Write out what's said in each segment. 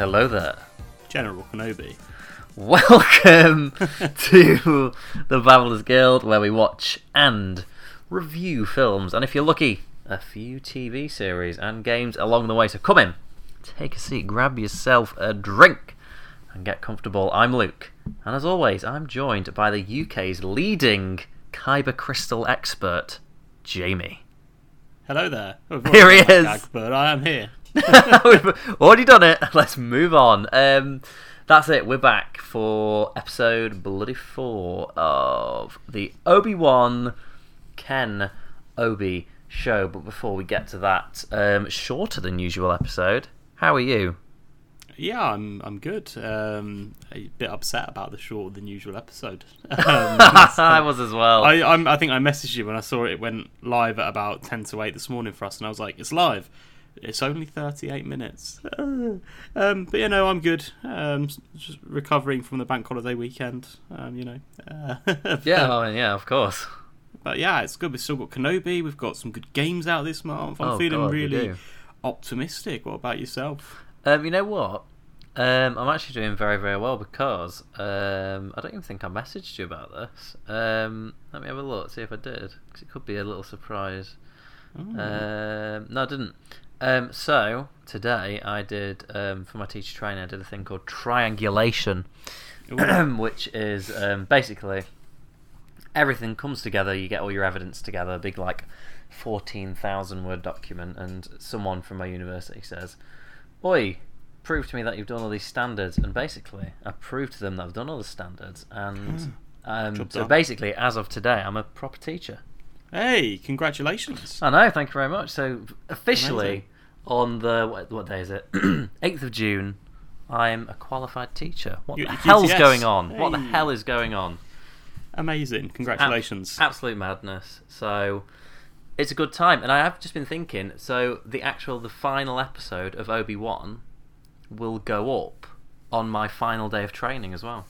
Hello there. General Kenobi. Welcome to the Babblers Guild, where we watch and review films, and if you're lucky, a few TV series and games along the way. So come in, take a seat, grab yourself a drink, and get comfortable. I'm Luke, and as always, I'm joined by the UK's leading Kyber Crystal expert, Jamie. Hello there. Here he is. gag, but I am here. We've already done it. Let's move on. Um, that's it. We're back for episode bloody four of the Obi Wan Ken Obi show. But before we get to that, um, shorter than usual episode. How are you? Yeah, I'm I'm good. Um, a bit upset about the shorter than usual episode. Um, I was as well. I I'm, I think I messaged you when I saw it went live at about ten to eight this morning for us, and I was like, "It's live. It's only thirty eight minutes." um, but you know, I'm good. Um, just recovering from the bank holiday weekend. Um, you know. Uh, yeah, I mean, yeah, of course. But yeah, it's good. We've still got Kenobi. We've got some good games out this month. I'm Oh, feeling God, really optimistic. What about yourself? Um, you know what? Um, I'm actually doing very, very well because um, I don't even think I messaged you about this. Um, let me have a look, see if I did, because it could be a little surprise. Oh. Um, no, I didn't. Um, so today I did um, for my teacher training. I did a thing called triangulation, which is um, basically everything comes together. You get all your evidence together. A big like fourteen thousand word document, and someone from my university says, "Oi, prove to me that you've done all these standards." And basically, I proved to them that I've done all the standards. And um, so done. basically, as of today, I'm a proper teacher. Hey, congratulations! I know. Thank you very much. So officially, Amazing. On the what, what day is it? Eighth of June. I'm a qualified teacher. What You- the hell's QTS. going on? What the hell is going on? Amazing! Ab- Congratulations! absolute madness. So it's a good time, and I have just been thinking. So the actual, the final episode of Obi Wan will go up on my final day of training as well.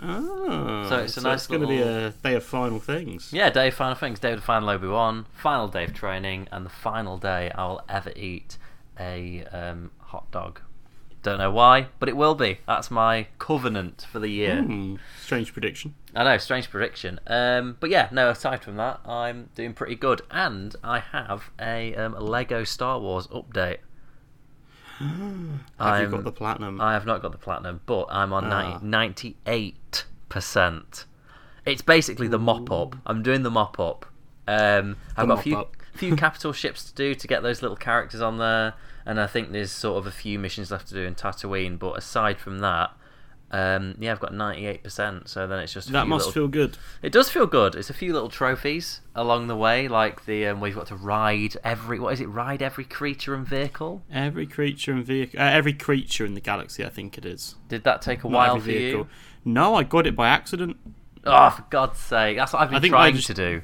Ah, So it's a nice It's going to be a day of final things. Yeah, day of final things, day of the final Obi Wan, final day of training, and the final day I will ever eat a um, hot dog. Don't know why, but it will be. That's my covenant for the year. Hmm, strange prediction. I know, strange prediction. Um, but yeah, no. Aside from that, I'm doing pretty good, and I have a um, Lego Star Wars update. Have you I'm- got the platinum? I have not got the platinum, but I'm on Ah. ninety-eight percent. It's basically the mop up. I'm doing the mop up. Um, I've got a few mop-up. Few capital ships to do to get those little characters on there, and I think there's sort of a few missions left to do in Tatooine. But aside from that, um, yeah, I've got ninety-eight percent. So then it's just that must little- feel good. It does feel good. It's a few little trophies along the way, like the um, where you've got to ride every what is it? Ride every creature and vehicle. Every creature and vehicle, uh, every creature in the galaxy, I think it is. Did that take a Not while for vehicle. you? No, I got it by accident. Oh, for God's sake! That's what I've been I think I trying just- to do.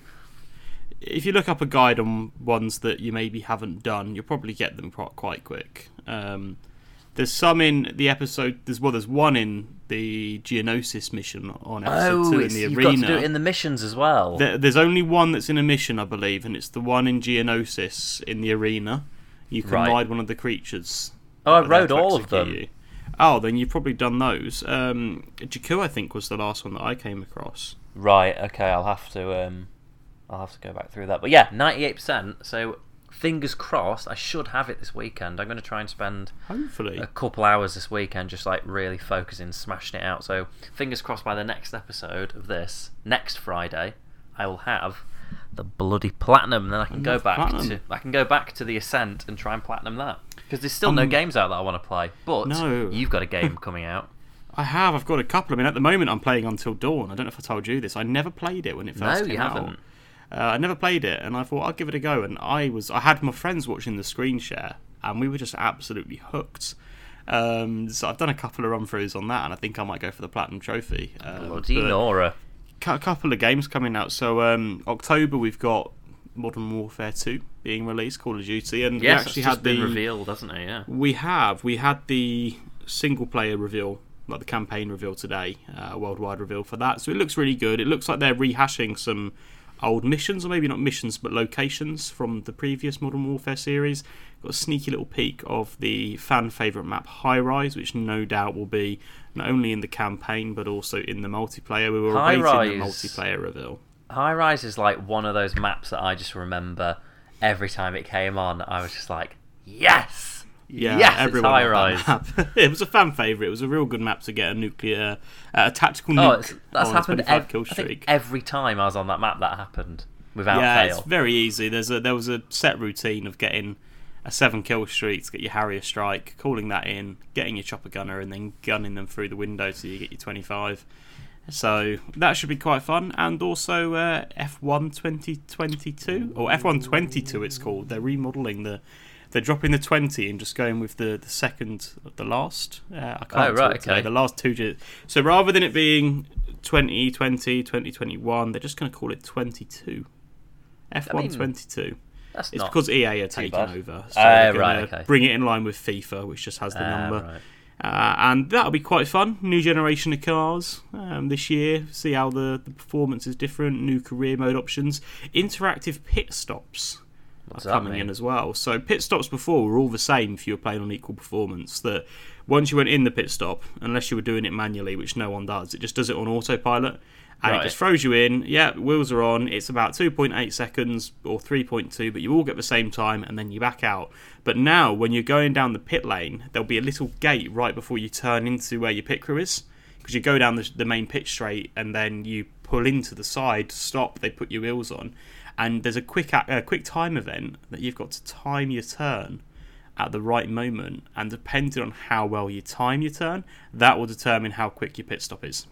If you look up a guide on ones that you maybe haven't done, you'll probably get them quite quick. Um, there's some in the episode. There's well, there's one in the Geonosis mission on episode Oh, two in the you've arena. got to do it in the missions as well. There- There's only one that's in a mission, I believe, and it's the one in Geonosis in the arena. You can Right. ride one of the creatures. oh, I that are there rode all of them. you. Oh, then you've probably done those. Um, Jakku, I think, was the last one that I came across. Right. Okay. I'll have to. Um, I'll have to go back through that. But yeah, ninety-eight percent. So fingers crossed. I should have it this weekend. I'm going to try and spend Hopefully. a couple hours this weekend just like really focusing, smashing it out. So fingers crossed by the next episode of this next Friday, I will have the bloody platinum. And then I can go back platinum. to I can go back to the ascent and try and platinum that because there's still no Um, games out that I want to play. But No. you've got a game coming out. I have. I've got a couple. I mean, at the moment, I'm playing Until Dawn. I don't know if I told you this. I never played it when it No, first you came out. haven't. Uh, I never played it, and I thought I'd give it a go. And I was, I had my friends watching the screen share, and we were just absolutely hooked. Um, so I've done a couple of run throughs on that, and I think I might go for the platinum trophy. Um, Bloody Nora. a couple of games coming out. So um, October we've got Modern Warfare 2 being released, Call of Duty, and Yes, we actually had the revealed, hasn't it? Yeah. we have we had the single player reveal like the campaign reveal today, uh, worldwide reveal for that. So it looks really good. It looks like they're rehashing some old missions, or maybe not missions, but locations from the previous Modern Warfare series. Got a sneaky little peek of the fan favourite map High Rise, which no doubt will be not only in the campaign but also in the multiplayer. We were High awaiting the multiplayer reveal. High Rise is like one of those maps that I just remember every time it came on. I was just like, yes, Yeah, yes, everyone High Rise. it was a fan favourite. It was a real good map to get a nuclear, uh, a tactical Oh, nuke that's happened ev- kill I think every time I was on that map. That happened without yeah, fail. it's very easy. There's a there was a set routine of getting a seven kill streak to get your Harrier strike, calling that in, getting your chopper gunner, and then gunning them through the window so you get your 25. So that should be quite fun, and also uh, F1 2022 or F1 22 it's called. They're remodeling the. They're dropping the 20 and just going with the, the second, the last. Uh, I can't Oh, right, today, okay. The last two. digits. So rather than it being 2020, 2021, they're just going to call it 22. F1 mean, 22. That's It's because EA are taking bad. over. So they're right, okay. Bring it in line with FIFA, which just has the Ah, number. right. Uh, and that'll be quite fun. New generation of cars um, this year. See how the, the performance is different. New career mode options. Interactive pit stops What's are coming in as well. So pit stops before were all the same if you were playing on equal performance. That once you went in the pit stop, unless you were doing it manually, which no one does, it just does it on autopilot. And Right. it just throws you in. Yeah, wheels are on. It's about 2.8 seconds or 3.2, but you all get the same time, and then you back out. But now, when you're going down the pit lane, there'll be a little gate right before you turn into where your pit crew is. Because you go down the, the main pit straight, and then you pull into the side, stop, they put your wheels on. And there's a quick a quick time event that you've got to time your turn at the right moment, and depending on how well you time your turn, that will determine how quick your pit stop is.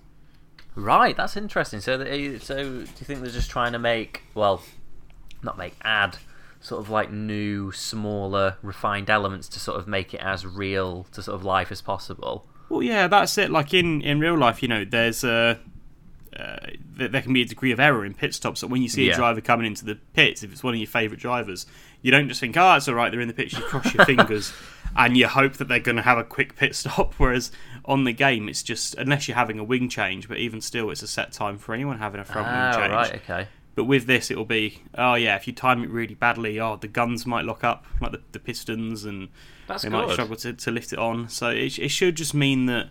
Right, that's interesting. So, they, so do you think they're just trying to make, well, not make, add sort of like new, smaller, refined elements to sort of make it as real to sort of life as possible? Well, yeah, that's it. Like in, in real life, you know, there's a uh, there, can be a degree of error in pit stops. That when you see Yeah. a driver coming into the pits, if it's one of your favourite drivers, you don't just think, "Oh, it's all right, they're in the pits." You cross your fingers and you hope that they're going to have a quick pit stop. Whereas on the game, it's just unless you're having a wing change, but even still, it's a set time for anyone having a front Ah, wing change. right, okay. But with this, it'll be, oh yeah, if you time it really badly, oh the guns might lock up, like the, the pistons, and That's they good. might struggle to, to lift it on. So it, it should just mean that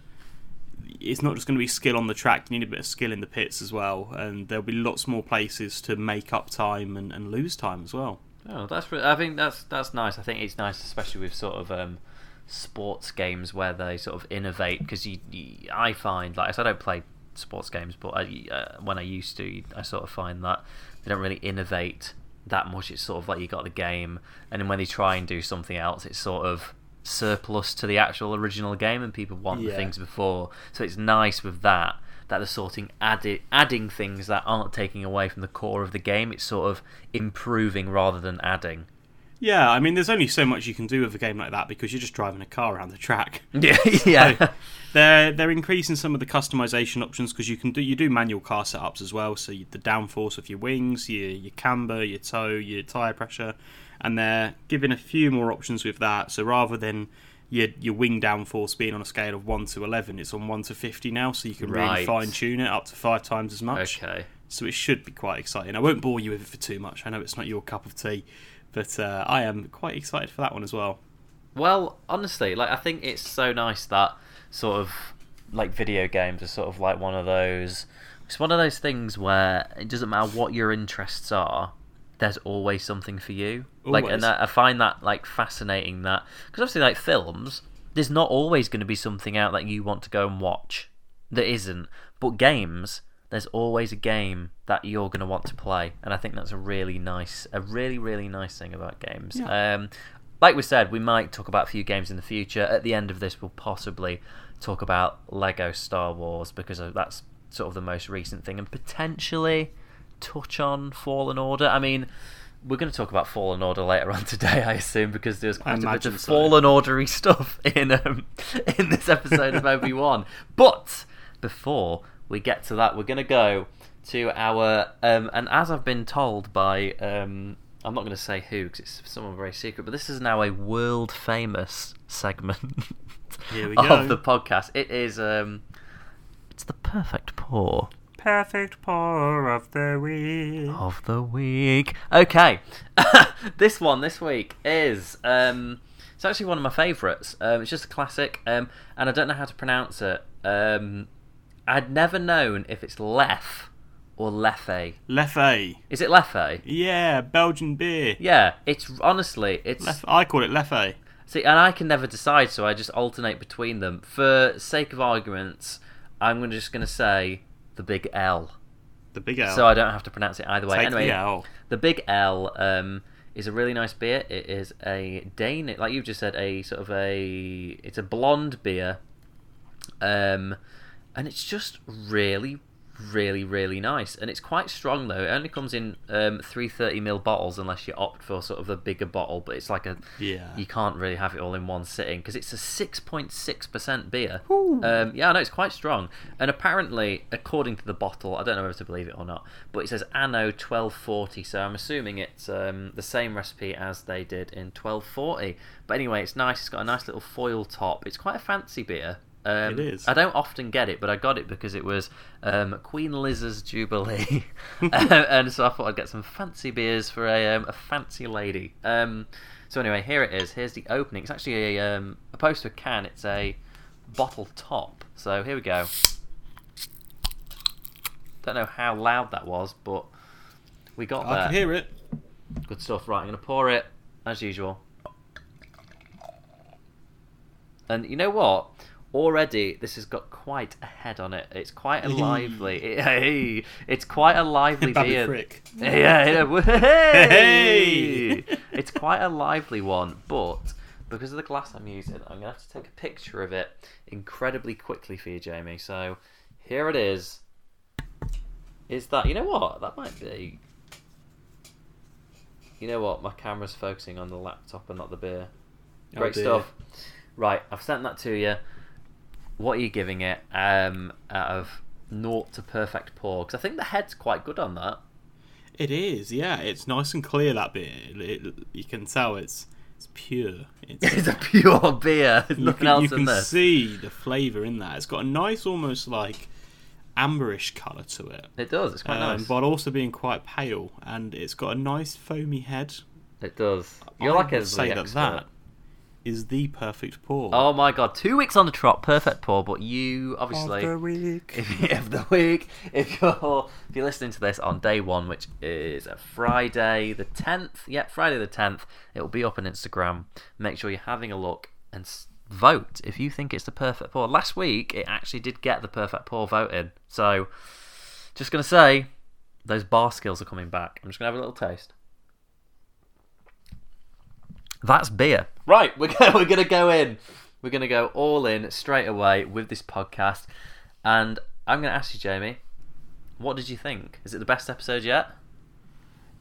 it's not just going to be skill on the track. You need a bit of skill in the pits as well, and there'll be lots more places to make up time and, and lose time as well. Oh, that's. I think that's that's nice. I think it's nice, especially with sort of um, sports games where they sort of innovate. Because you, you, I find like I said, I don't play sports games, but I, uh, when I used to, I sort of find that they don't really innovate that much. It's sort of like you got the game, and then when they try and do something else, it's sort of surplus to the actual original game, and people want the things before. So it's nice with that that they're sorting added, adding things that aren't taking away from the core of the game. It's sort of improving rather than adding. Yeah, I mean, there's only so much you can do with a game like that because you're just driving a car around the track. Yeah, yeah. So they're they're increasing some of the customization options because you can do you do manual car setups as well. So you, the downforce of your wings, your your camber, your toe, your tire pressure, and they're giving a few more options with that. So rather than your your wing downforce being on a scale of one to eleven, it's on one to fifty now. So you can really fine tune it up to five times as much. okay. So it should be quite exciting. I won't bore you with it for too much. I know it's not your cup of tea, but uh, I am quite excited for that one as well. Well, honestly, like I think it's so nice that sort of like video games are sort of like one of those. It's one of those things where it doesn't matter what your interests are. There's always something for you. Like, and I, I find that like fascinating. That because obviously, like films, there's not always going to be something out that you want to go and watch. There isn't. But games, there's always a game that you're going to want to play, and I think that's a really nice, a really really nice thing about games. Yeah. Um, like we said, we might talk about a few games in the future. At the end of this, we'll possibly talk about Lego Star Wars because that's sort of the most recent thing, and potentially touch on Fallen Order. I mean, we're going to talk about Fallen Order later on today, I assume, because there's quite a bit of so. Fallen Ordery stuff in um, in this episode of Obi Wan. But before we get to that, we're going to go to our um, and as I've been told by um, I'm not going to say who because it's someone very secret, but this is now a world famous segment Here we of go. the podcast. It is um, it's the perfect pour. Perfect pour of the week. of the week. Okay, this one this week is um, it's actually one of my favourites. Um, it's just a classic, um, and I don't know how to pronounce it. Um, I'd never known if it's Lef or Leffe. Leffe. Is it Leffe? Yeah, Belgian beer. Yeah, it's honestly it's Lef- I call it Leffe. see, and I can never decide, so I just alternate between them. For sake of arguments, I'm just going to say the Big L, The big L. so I don't have to pronounce it either way. Take anyway, the L. The Big L um, is a really nice beer. It is a Dane, like you've just said, a sort of a it's a blonde beer, um, and it's just really, really, really nice. And it's quite strong though. It only comes in um, three thirty ml bottles unless you opt for sort of a bigger bottle. But it's like a Yeah. you can't really have it all in one sitting because it's a six point six percent beer. Ooh. Um, yeah, I know it's quite strong. And apparently, according to the bottle, I don't know whether to believe it or not, but it says Anno 1240, so I'm assuming it's um, the same recipe as they did in 1240. But anyway, it's nice. It's got a nice little foil top. It's quite a fancy beer. Um, It is. I don't often get it, but I got it because it was um, Queen Liz's Jubilee, and so I thought I'd get some fancy beers for a, um, a fancy lady. Um, so anyway, here it is. Here's the opening. It's actually a um, opposed to a can. It's a bottle top. So here we go. Don't know how loud that was, but we got I there. can hear it. Good stuff. Right, I'm going to pour it as usual. And you know what? Already, this has got quite a head on it. It's quite a lively. Hey, it's quite a lively beer. Frick. Yeah, yeah. Hey! Hey! it's quite a lively one, but because of the glass I'm using, I'm gonna have to take a picture of it incredibly quickly for you, Jamie. So here it is. Is that you know what? That might be. You know what? My camera's focusing on the laptop and not the beer. Oh, Great dear. stuff. Right, I've sent that to you. What are you giving it um, out of naught to perfect pour? Because I think the head's quite good on that. It is, yeah. It's nice and clear that beer. It, you can tell it's it's pure. It's, It's a pure beer. There's you nothing can, else you in can this. see the flavour in that. It's got a nice, almost like amberish colour to it, It does. It's quite um, nice. but also being quite pale, and it's got a nice foamy head. It does. You're I like a say that expert. that is the perfect pour. Oh my god, two weeks on the trot, perfect pour. But you obviously of the week. if you have the week, if you're if you're listening to this on day one, which is a Friday the tenth, yeah, Friday the tenth, it will be up on Instagram. Make sure you're having a look and vote if you think it's the perfect pour. Last week, it actually did get the perfect pour voted. So, just gonna say, those bar skills are coming back. I'm just gonna have a little taste. That's beer. Right, we're gonna, we're gonna go in. We're gonna go all in straight away with this podcast, and I'm gonna ask you, Jamie, what did you think? Is it the best episode yet?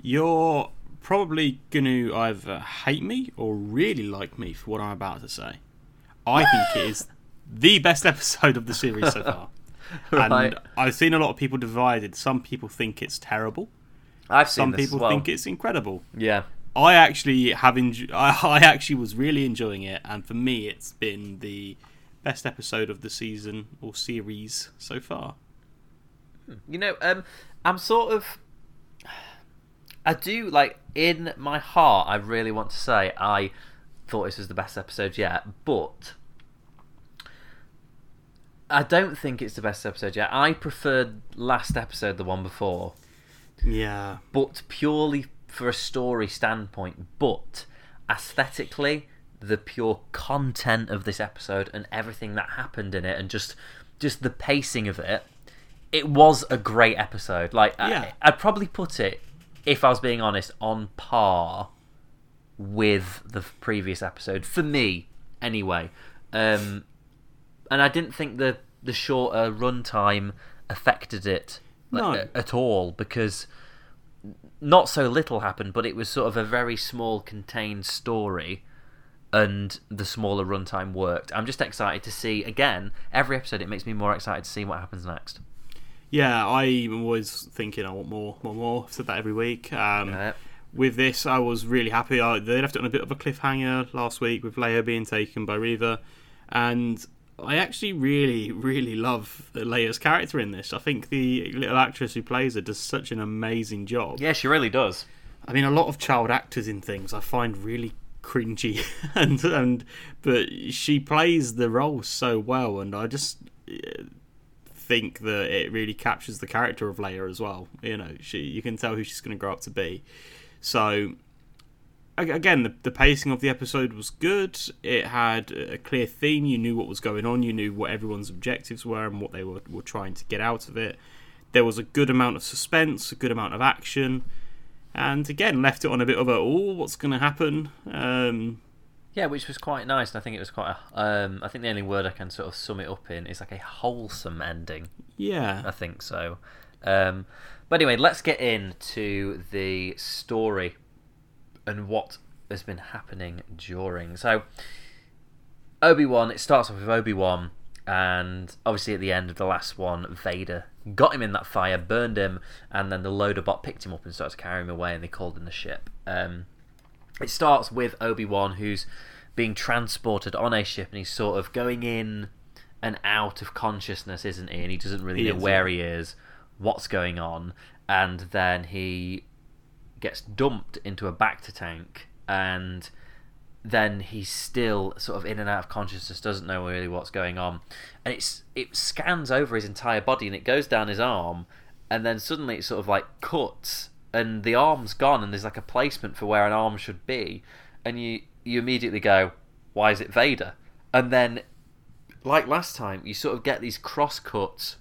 You're probably going to either hate me or really like me for what I'm about to say. I think it is the best episode of the series so far. Right. And I've seen a lot of people divided. Some people think it's terrible. I've seen Some this as people well. think it's incredible. Yeah, I actually have enjo- I, I actually was really enjoying it, and for me, it's been the best episode of the season or series so far. you know, um, I'm sort of. I do like in my heart. I really want to say I thought this was the best episode yet, but I don't think it's the best episode yet. I preferred last episode, the one before. Yeah, but purely for a story standpoint, but aesthetically, the pure content of this episode and everything that happened in it, and just just the pacing of it, it was a great episode. Like, Yeah. I, I'd probably put it, if I was being honest, on par with the previous episode for me, anyway. Um, and I didn't think the the shorter runtime affected it like, No. a- at all because not so little happened, but it was sort of a very small, contained story, and the smaller runtime worked. I'm just excited to see again. Every episode, it makes me more excited to see what happens next. yeah. I'm always thinking I want more, more, more. I've said that every week. Um, Yeah. With this, I was really happy. I, they left it on a bit of a cliffhanger last week with Leia being taken by Reva, and I actually really, really love Leia's character in this. I think the little actress who plays her does such an amazing job. Yeah, she really does. I mean, a lot of child actors in things I find really cringy, and and but she plays the role so well, and I just uh, think that it really captures the character of Leia as well. You know, she you can tell who she's going to grow up to be. So again, the, the pacing of the episode was good. It had a clear theme. You knew what was going on. You knew what everyone's objectives were and what they were, were trying to get out of it. There was a good amount of suspense, a good amount of action, and again left it on a bit of a oh, what's going to happen? Um, yeah, which was quite nice. And I think it was quite. A, um, I think the only word I can sort of sum it up in is like a wholesome ending. Yeah, I think so. Um, but anyway, let's get into the story and what has been happening during. So, Obi Wan, it starts off with Obi Wan, and obviously at the end of the last one, Vader got him in that fire, burned him, and then the loader bot picked him up and started carrying him away, and they called in the ship. Um, it starts with Obi Wan, who's being transported on a ship, and he's sort of going in and out of consciousness, isn't he? And he doesn't really he know where he is, what's going on, and then he gets dumped into a bacta tank and then he's still sort of in and out of consciousness, doesn't know really what's going on, and it's it scans over his entire body and it goes down his arm, and then suddenly it sort of like cuts and the arm's gone and there's like a placement for where an arm should be, and you you immediately go, why is it Vader? And then, like last time, you sort of get these cross cuts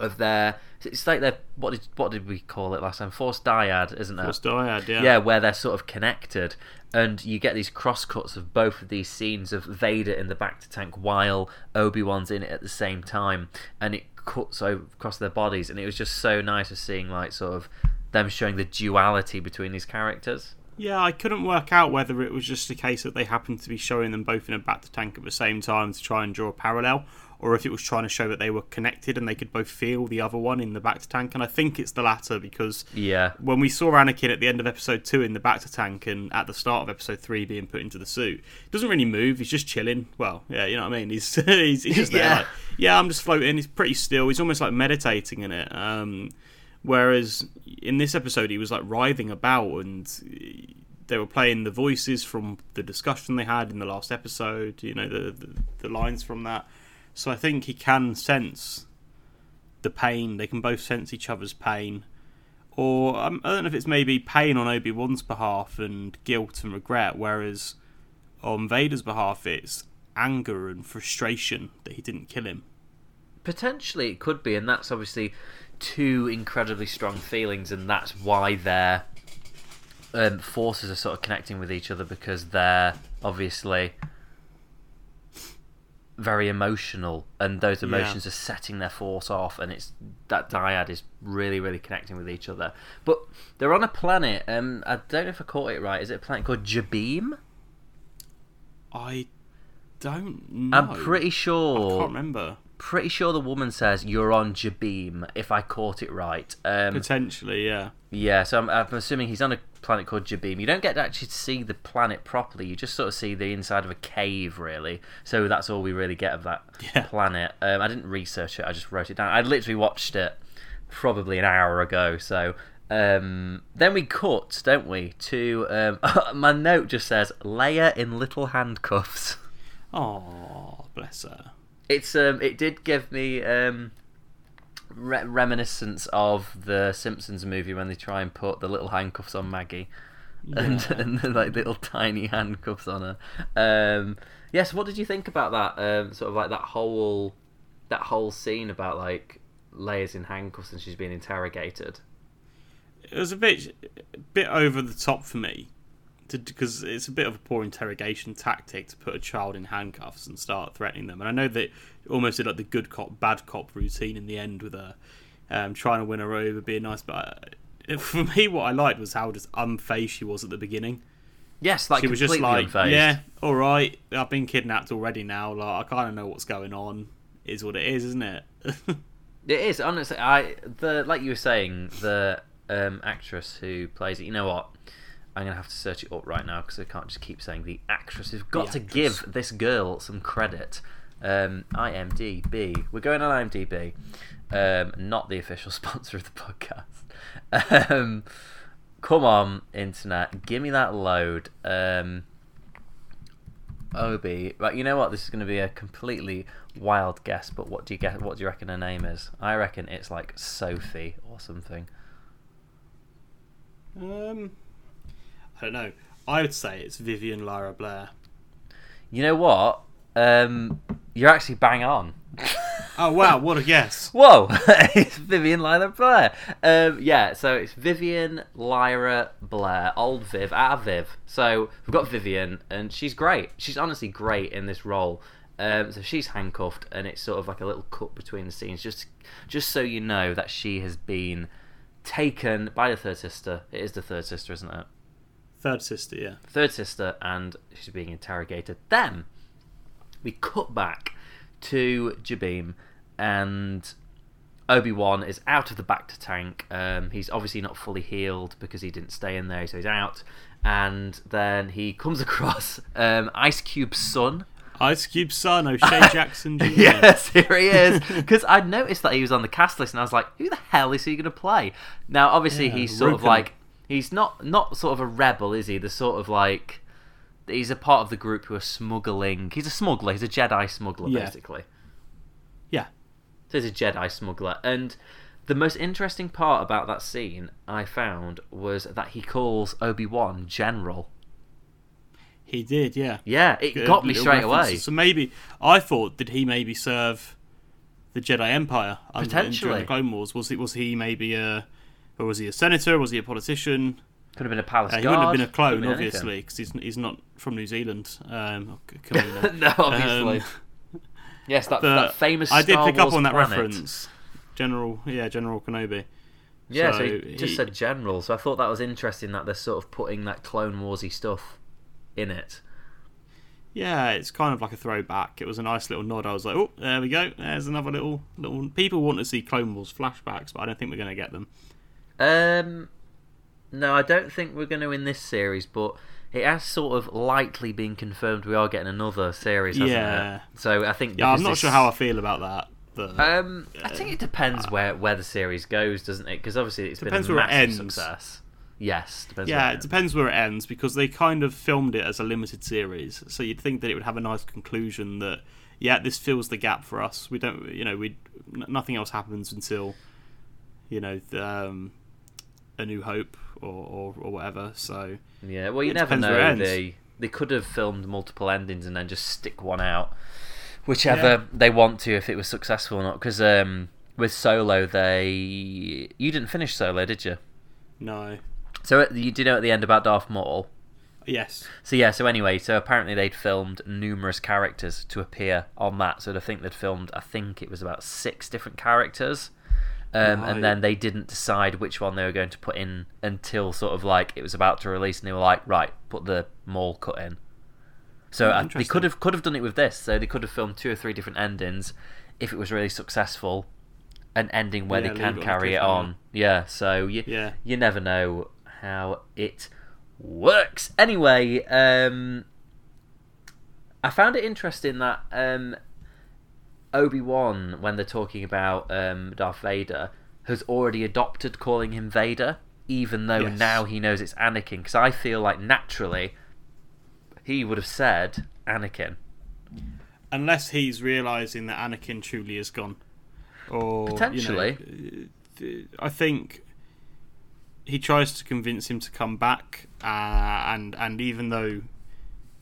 of their it's like they're what did what did we call it last time? Force dyad, isn't it? Force dyad, yeah. Yeah, where they're sort of connected, and you get these cross cuts of both of these scenes of Vader in the bacta tank while Obi Wan's in it at the same time, and it cuts over across their bodies, and it was just so nice of seeing like sort of them showing the duality between these characters. Yeah, I couldn't work out whether it was just a case that they happened to be showing them both in a bacta tank at the same time to try and draw a parallel, or if it was trying to show that they were connected and they could both feel the other one in the bacta tank. And I think it's the latter because yeah, when we saw Anakin at the end of episode two in the bacta tank and at the start of episode three being put into the suit, he doesn't really move. He's just chilling. Well, yeah, you know what I mean. He's he's, he's just there. yeah. Like, yeah, I'm just floating. He's pretty still. He's almost like meditating in it. Um, whereas in this episode, he was like writhing about and they were playing the voices from the discussion they had in the last episode. You know the, the, the lines from that so I think he can sense the pain. They can both sense each other's pain. Or um, I don't know if it's maybe pain on Obi Wan's behalf and guilt and regret, whereas on Vader's behalf it's anger and frustration that he didn't kill him. Potentially it could be, and that's obviously two incredibly strong feelings, and that's why their um, forces are sort of connecting with each other because they're obviously very emotional, and those emotions yeah. are setting their force off, and it's that dyad is really, really connecting with each other. But they're on a planet. Um, I don't know if I caught it right. Is it a planet called Jabiim? I don't know. I'm pretty sure. I can't remember pretty sure the woman says you're on Jabiim, if I caught it right. Um, Potentially, yeah. Yeah, so I'm, I'm, assuming he's on a planet called Jabiim. You don't get to actually see the planet properly. You just sort of see the inside of a cave, really. So that's all we really get of that yeah. planet. Um, I didn't research it. I just wrote it down. I literally watched it probably an hour ago. So um, then we cut, don't we? To um, my note just says Leia in little handcuffs. Oh, bless her it's um, it did give me um, re- reminiscence of the Simpsons movie when they try and put the little handcuffs on Maggie, yeah. and, and the, like little tiny handcuffs on her. Um, yes, what did you think about that? Um, sort of like that whole that whole scene about like Leia's in handcuffs and she's being interrogated. It was a bit bit over the top for me because it's a bit of a poor interrogation tactic to put a child in handcuffs and start threatening them. And I know that almost did like the good cop bad cop routine in the end with her um, trying to win her over, being nice. But uh, for me, what I liked was how just unfazed she was at the beginning. Yes, like she was just like, unfazed. yeah, all right, I've been kidnapped already now. Like I kind of know what's going on. Is what it is, isn't it? it is honestly. I the like you were saying the um, actress who plays it. You know what? I'm gonna have to search it up right now because I can't just keep saying the actress. We've got the to actress. give this girl some credit. Um, IMDb. We're going on IMDb. Um, not the official sponsor of the podcast. Um, come on, internet, give me that load. Um, Obi, right? You know what? This is going to be a completely wild guess, but what do you get? What do you reckon her name is? I reckon it's like Sophie or something. Um, I don't know. I would say it's Vivian Lyra Blair. You know what? Um, you're actually bang on. Oh wow, what a guess! Whoa, it's Vivian Lyra Blair. Um, yeah, so it's Vivian Lyra Blair, old Viv, our Viv. So we've got Vivian, and she's great. She's honestly great in this role. Um, so she's handcuffed, and it's sort of like a little cut between the scenes, just just so you know that she has been taken by the third sister. It is the third sister, isn't it? Third sister, yeah. third sister, and she's being interrogated. Then we cut back to Jabiim, and Obi Wan is out of the Bacta tank. Um, he's obviously not fully healed because he didn't stay in there, so he's out. And then he comes across um, Ice Cube's son. Ice Cube son, O'Shea Jackson Jr. yes, here he is. Because I'd noticed that he was on the cast list, and I was like, "Who the hell is he going to play?" Now, obviously, Yeah, he's sort of like he's not not sort of a rebel, is he? The sort of like he's a part of the group who are smuggling. He's a smuggler. He's a Jedi smuggler, Yeah. basically. Yeah. So he's a Jedi smuggler, and the most interesting part about that scene I found was that he calls Obi Wan General. He did, yeah. Yeah, it Good got me straight references. away. So maybe I thought did he maybe serve the Jedi Empire under- Potentially. during the Clone Wars? Was he was he maybe a or was he a senator? Was he a politician? Could have been a palace Uh, he guard. wouldn't have been a clone, been obviously, because he's he's not from New Zealand. Um, or C- Kamino. anything. no, obviously. Um, yes, that, that famous. I did Star pick up on that planet. reference. General, yeah, General Kenobi. Yeah, so, So he just he- said general. So I thought that was interesting that they're sort of putting that Clone Warsy stuff in it. Yeah, it's kind of like a throwback. It was a nice little nod. I was like, oh, there we go. There's another little little. People want to see Clone Wars flashbacks, but I don't think we're going to get them. Um, no, I don't think we're going to in this series, but it has sort of lightly been confirmed we are getting another series, hasn't Yeah. it? So I think Yeah, I'm not this- sure how I feel about that. But Um, I think it depends where where the series goes, doesn't it? Because obviously it's Depends been a where it ends. success. Yes, depends. yeah, where it ends. depends where it ends because they kind of filmed it as a limited series, so you'd think that it would have a nice conclusion that yeah, this fills the gap for us. We don't, you know, we nothing else happens until you know the, um, a New Hope or, or or whatever. So Yeah, well, you never know. They they could have filmed multiple endings and then just stick one out, whichever they want to, if it was successful or not. Because um, with Solo, they you didn't finish Solo, did you? no, So you do know at the end about Darth Maul. yes, So yeah, so anyway, so apparently they'd filmed numerous characters to appear on that. So I think they'd filmed, I think it was about six different characters, um, Right. and then they didn't decide which one they were going to put in until sort of like it was about to release, and they were like, right, put the Maul cut in. So Oh, they could have could have done it with this. So they could have filmed two or three different endings if it was really successful. An ending where Yeah, they can it on a carry it on. Yeah. So you yeah. you never know how it works. Anyway, um, I found it interesting that um, Obi Wan, when they're talking about um, Darth Vader, has already adopted calling him Vader, even though Yes. now he knows it's Anakin. Because I feel like naturally he would have said Anakin. Unless he's realizing that Anakin truly is gone, or you know, Potentially. uh, I think he tries to convince him to come back, uh, and and even though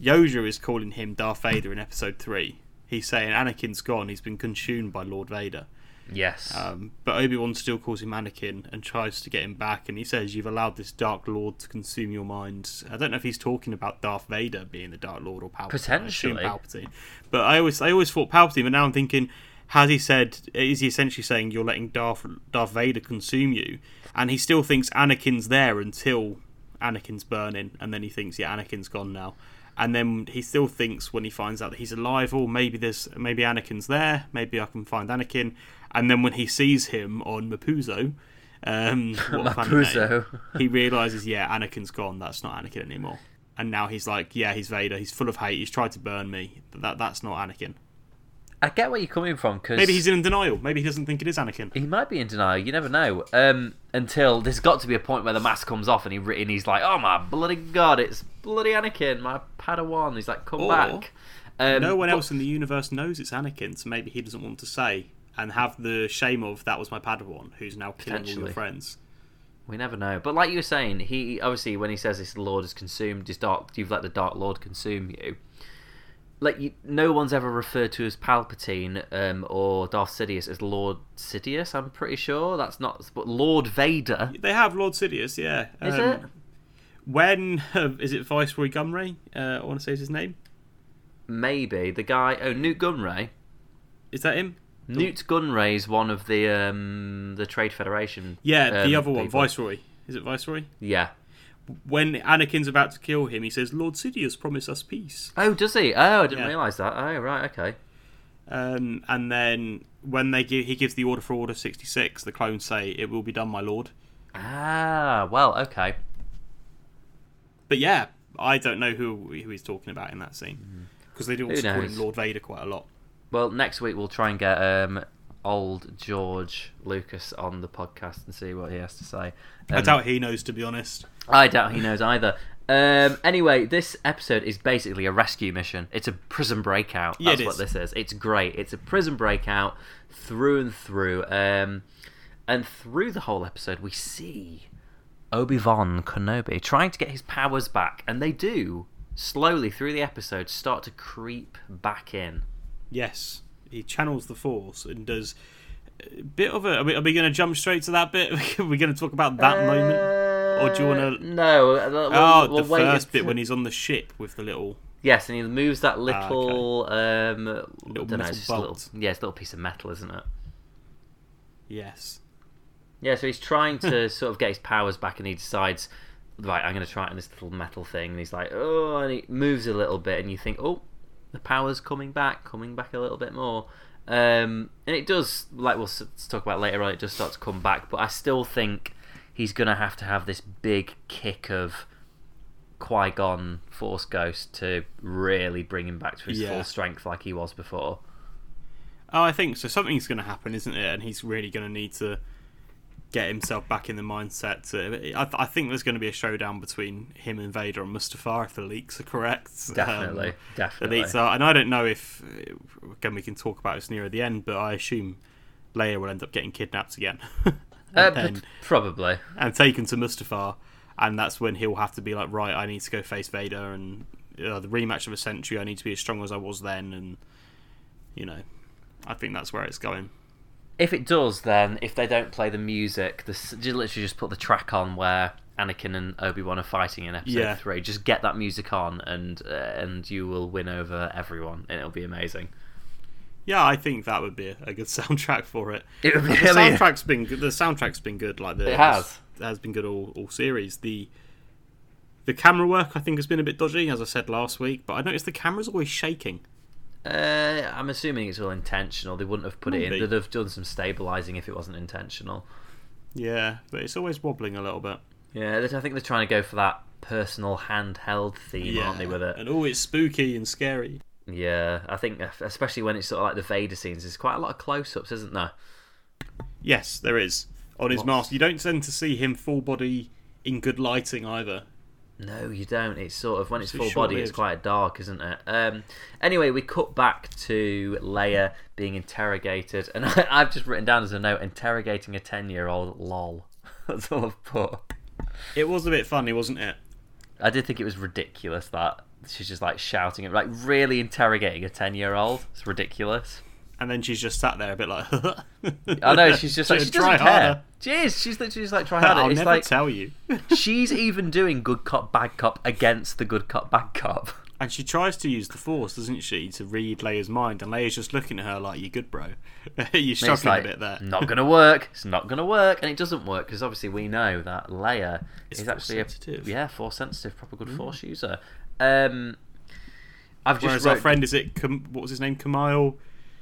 Yoda is calling him Darth Vader in Episode Three, he's saying Anakin's gone. He's been consumed by Lord Vader. Yes. Um, but Obi Wan still calls him Anakin and tries to get him back, and he says, "You've allowed this Dark Lord to consume your mind." I don't know if he's talking about Darth Vader being the Dark Lord or Palpatine. I Potentially. Palpatine. But I always, I always thought Palpatine, but now I'm thinking, has he said? Is he essentially saying you're letting Darth Darth Vader consume you? And he still thinks Anakin's there until Anakin's burning, and then he thinks, yeah, Anakin's gone now. And then he still thinks when he finds out that he's alive, or maybe there's maybe Anakin's there, maybe I can find Anakin. And then when he sees him on Mapuzo, um, what a funny name, Mapuzo. he realizes, yeah, Anakin's gone. That's not Anakin anymore. And now he's like, yeah, he's Vader. He's full of hate. He's tried to burn me. That that's not Anakin. I get where you're coming from because Maybe he's in denial. Maybe he doesn't think it is Anakin. He might be in denial. You never know. Um, until there's got to be a point where the mask comes off and he and he's like, "Oh my bloody god, it's bloody Anakin, my Padawan." He's like, "Come Or back." Um, no one but- else in the universe knows it's Anakin, so maybe he doesn't want to say and have the shame of that was my Padawan, who's now killing all Potentially. your friends. We never know. But like you were saying, he obviously when he says this the Lord has consumed his dark, you've let the Dark Lord consume you. Like you, no one's ever referred to as Palpatine um, or Darth Sidious as Lord Sidious. I'm pretty sure that's not. But Lord Vader They have Lord Sidious, yeah. is Um, it? When is it Viceroy Gumray? Uh, I want to say is his name. Maybe the guy. Oh, Nute Gunray. Is that him? Nute Gunray's one of the um, the Trade Federation. Yeah, the um, other one, people. Viceroy. Is it Viceroy? Yeah. When Anakin's about to kill him, he says, "Lord Sidious, promise us peace." Oh, does he? Oh, I didn't Yeah. realise that. Oh, right, okay. Um, and then when they give, he gives the order for Order sixty six. The clones say, "It will be done, my lord." Ah, well, okay. But yeah, I don't know who who he's talking about in that scene because they do Who also call knows? him Lord Vader quite a lot. Well, next week we'll try and get um, old George Lucas on the podcast and see what he has to say. I Um, doubt he knows, to be honest. I doubt he knows either. Um, anyway, this episode is basically a rescue mission. It's a prison breakout. Yeah, That's it what is. this is. It's great. It's a prison breakout through and through. Um, and through the whole episode, we see Obi Wan Kenobi trying to get his powers back, and they do slowly through the episode start to creep back in. Yes, he channels the Force and does a bit of a. Are we, we going to jump straight to that bit? are we going to talk about that moment? Or do you wanna- Uh, No. uh, We'll, Oh, we'll the wait first bit when he's on the ship with the little. Yes, and he moves that okay. little. um, Little I don't know, metal it's just little, yeah, it's a little piece of metal, isn't it? Yes. Yeah, so he's trying to sort of get his powers back, and he decides, right, I'm going to try it on this little metal thing. And he's like, oh, and he moves a little bit, and you think, oh, the power's coming back, coming back a little bit more. Um, and it does, like we'll talk about later on, it does start to come back, but I still think he's going to have to have this big kick of Qui Gon Force Ghost to really bring him back to his Yeah. full strength like he was before. Oh, I think so. Something's going to happen, isn't it? And he's really going to need to get himself back in the mindset. To, I, th- I think there's going to be a showdown between him and Vader and Mustafar if the leaks are correct. Definitely, Um, the definitely. leaks are, and I don't know if again we can talk about this near the end, but I assume Leia will end up getting kidnapped again, Uh, and, but then, probably. and taken to Mustafar, and that's when he'll have to be like, right, I need to go face Vader, and uh, the rematch of a century, I need to be as strong as I was then, and you know, I think that's where it's going. If it does, then if they don't play the music, the s- just literally just put the track on where Anakin and Obi Wan are fighting in Episode Yeah. Three. Just get that music on, and uh, and you will win over everyone, and it'll be amazing. Yeah, I think that would be a, good soundtrack for it. It would the soundtrack's been good. The soundtrack's been good. Like the, It has. it has been good all, all series. The the camera work I think has been a bit dodgy, as I said last week. But I noticed the camera's always shaking. Uh, I'm assuming it's all intentional. They wouldn't have put it in. They'd have done some stabilizing if it wasn't intentional. Yeah, but it's always wobbling a little bit. Yeah, I think they're trying to go for that personal handheld theme, yeah, aren't they? With it. and it's spooky and scary. Yeah, I think especially when it's sort of like the Vader scenes, there's quite a lot of close-ups, isn't there? Yes, there is on his Lots. mask. You don't tend to see him full body in good lighting either. No, you don't. It's sort of when it's So full body, it's quite dark, isn't it? Um, anyway, we cut back to Leia being interrogated, and I, I've just written down as a note: interrogating a ten-year-old. Lol. That's all I've put. It was a bit funny, wasn't it? I did think it was ridiculous that she's just like shouting it, like really interrogating a ten-year-old. It's ridiculous. And then she's just sat there a bit like. I know she's just like she doesn't Try care. harder. She is. She's literally just like try harder. I'll it's never like tell you. she's even doing good cop bad cop against the good cop bad cop. And she tries to use the force, doesn't she, to read Leia's mind, and Leia's just looking at her like, "You good, bro? It's struggling like, a bit there." Not gonna work. It's not gonna work, and it doesn't work because obviously we know that Leia It's is actually a sensitive. yeah force sensitive, proper good force user. Um, I've just Whereas wrote our friend, is it what was his name? Kamal.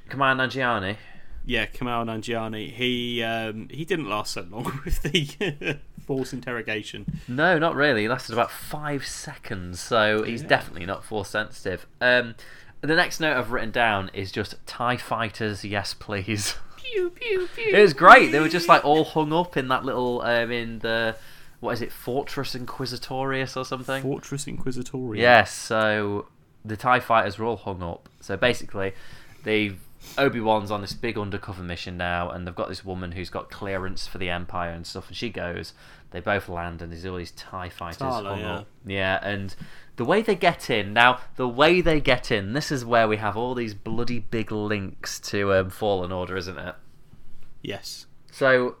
Kamal Nanjiani. Yeah, Kamal Nanjiani. He um, he didn't last so long with the force interrogation. No, not really. He lasted about five seconds, so he's Yeah. definitely not force sensitive. Um, the next note I've written down is just TIE fighters, yes please. Pew pew pew. It was great. They were just like all hung up in that little um, in the what is it, Fortress Inquisitorius or something? Fortress Inquisitorium. Yes, so the TIE fighters were all hung up. So basically, they Obi Wan's on this big undercover mission now, and they've got this woman who's got clearance for the Empire and stuff, and she goes. They both land, and there's all these TIE fighters Tala, yeah. up. Yeah, and the way they get in now, the way they get in, this is where we have all these bloody big links to um, Fallen Order, isn't it? Yes. So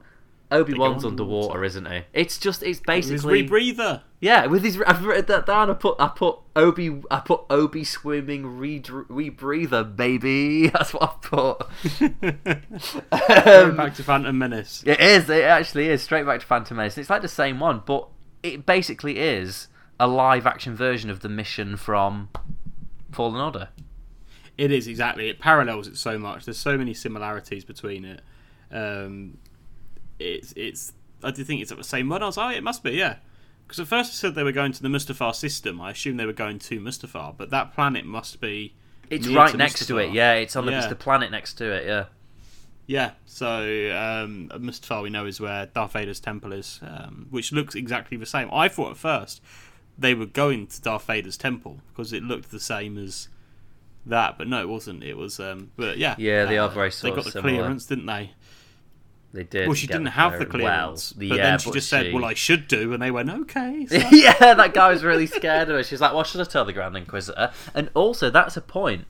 Obi Wan's underwater. underwater, isn't he? It's just it's His basically rebreather. yeah. With his I've written that down. I put I put Obi I put Obi swimming re rebreather baby. That's what I put. Going um, back to Phantom Menace. it is. It actually is straight back to Phantom Menace. It's like the same one, but it basically is a live action version of the mission from Fallen Order. It is exactly. It parallels it so much. There's so many similarities between it. Um, it's it's. I did think it's at the same one. I was like, oh, it must be, yeah. Because at first it said they were going to the Mustafar system. I assumed they were going to Mustafar, but that planet must be. It's right to next to it. Yeah, it's on the, it's the planet next to it. Yeah. Yeah, so um, Mustafar we know is where Darth Vader's temple is, um, which looks exactly the same. I thought at first they were going to Darth Vader's temple because it looked the same as that, but no, it wasn't. It was, um, but yeah, Yeah, they are uh, very They got the similar. clearance, didn't they? They did. Well, she didn't have the clearance. Well, but yeah, then she but just said, "Well, I should do," and they went, "Okay." So. yeah, that guy was really scared of her. She's like, "What should I tell the Grand Inquisitor?" And also, that's a point.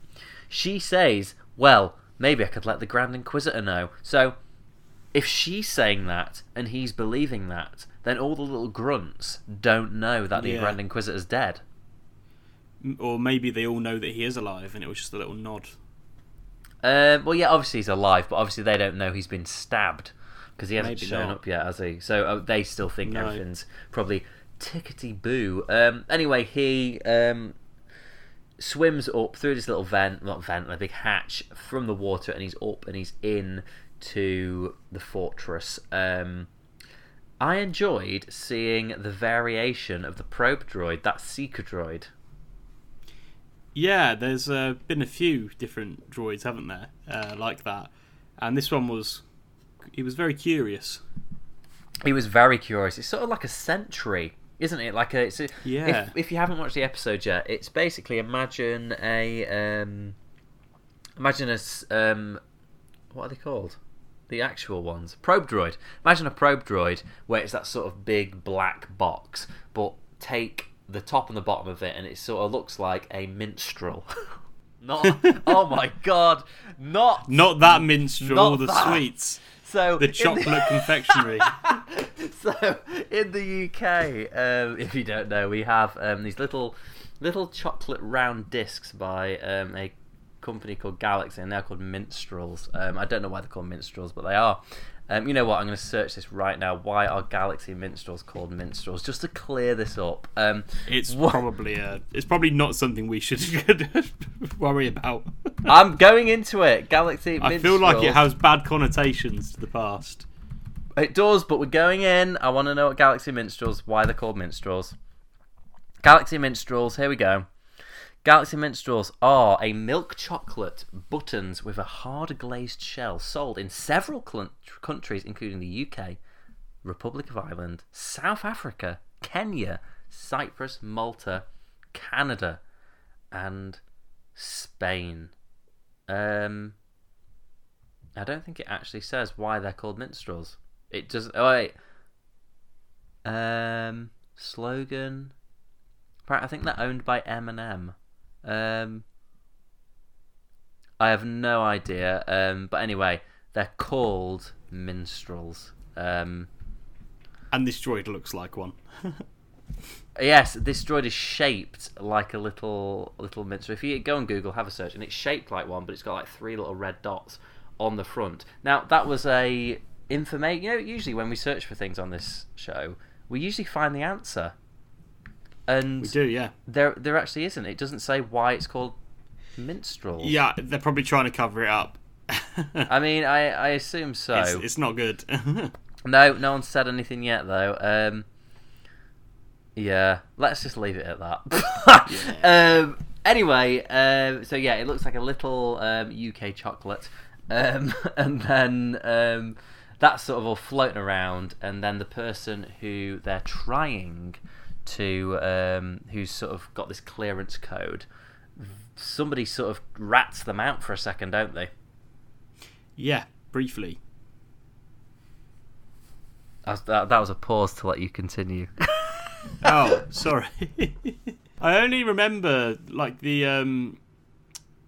She says, "Well, maybe I could let the Grand Inquisitor know." So, if she's saying that and he's believing that, then all the little grunts don't know that the Yeah. Grand Inquisitor's dead. or maybe they all know that he is alive, and it was just a little nod. Um, well, yeah, obviously he's alive, but obviously they don't know he's been stabbed because he hasn't Maybe shown not. up yet, has he? So uh, they still think No. everything's probably tickety boo. Um, anyway, he um, swims up through this little vent, not vent, a big hatch from the water, and he's up and he's in to the fortress. Um, I enjoyed seeing the variation of the probe droid, that seeker droid. Yeah, there's uh, been a few different droids, haven't there, uh, like that, and this one was. He was very curious. He was very curious. It's sort of like a sentry, isn't it? Like a. It's a Yeah. If, if you haven't watched the episode yet, it's basically imagine a um, imagine a um, what are they called? The actual ones, probe droid. Imagine a probe droid where it's that sort of big black box, but take the top and the bottom of it, and it sort of looks like a minstrel. Not. oh my god! Not Not that minstrel, Not the that. sweets, so the chocolate confectionery. so in the UK, um, if you don't know, we have um, these little little chocolate round discs by um, a company called Galaxy, and they're called minstrels. Um, I don't know why they're called minstrels, but they are. Um, you know what? I'm going to search this right now. Why are Galaxy minstrels called minstrels? Just to clear this up. Um, It's What? probably a. It's probably not something we should worry about. I'm going into it. Galaxy. I feel like it has bad connotations to the past. It does, but we're going in. I want to know what Galaxy Minstrels, why they're called minstrels. Galaxy Minstrels, here we go. Galaxy Minstrels are a milk chocolate buttons with a hard glazed shell sold in several cl- countries, including the UK, Republic of Ireland, South Africa, Kenya, Cyprus, Malta, Canada, and Spain. Um, I don't think it actually says why they're called minstrels. It doesn't. Oh wait. Um, slogan. Right, I think they're owned by M&M. Um, I have no idea. Um, but anyway, they're called minstrels. Um, And this droid looks like one. Yes, this droid is shaped like a little little minstrel. If you go on Google, have a search, and it's shaped like one, but it's got like three little red dots on the front. Now that was a information. You know, usually when we search for things on this show, we usually find the answer, and We do, yeah. there there actually isn't. It doesn't say why it's called minstrel. Yeah, they're probably trying to cover it up. I mean, I I assume so. it's, it's not good. No, no one said anything yet though. Um, yeah, let's just leave it at that. um, Anyway, um, so yeah, it looks like a little um, UK chocolate, um, and then um, that's sort of all floating around, and then the person who they're trying to, um, who's sort of got this clearance code, somebody sort of rats them out for a second, don't they? Yeah, briefly. That, that, was a pause to let you continue. oh, sorry. I only remember like the um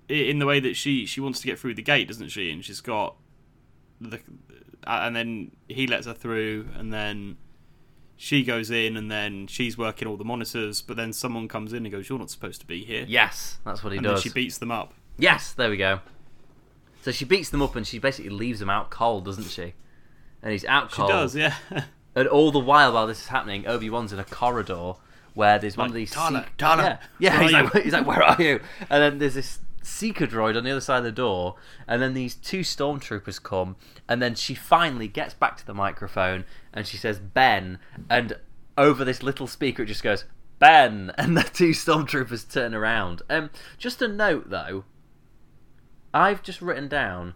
in the way that she she wants to get through the gate, doesn't she? And she's got the and then he lets her through, and then she goes in, and then she's working all the monitors. But then someone comes in and goes, "You're not supposed to be here." yes, that's what he and does. then she beats them up. Yes, there we go. So she beats them up and she basically leaves them out cold, doesn't she? And he's out cold. She does, yeah. And all the while, while this is happening, Obi Wan's in a corridor where there's one Like, of these. "Tyler, Seek- Tyler, yeah, yeah. He's like, he's like, where are you? And then there's this seeker droid on the other side of the door, and then these two stormtroopers come, and then she finally gets back to the microphone and she says Ben, and over this little speaker it just goes Ben, and the two stormtroopers turn around. Um, just a note though, I've just written down,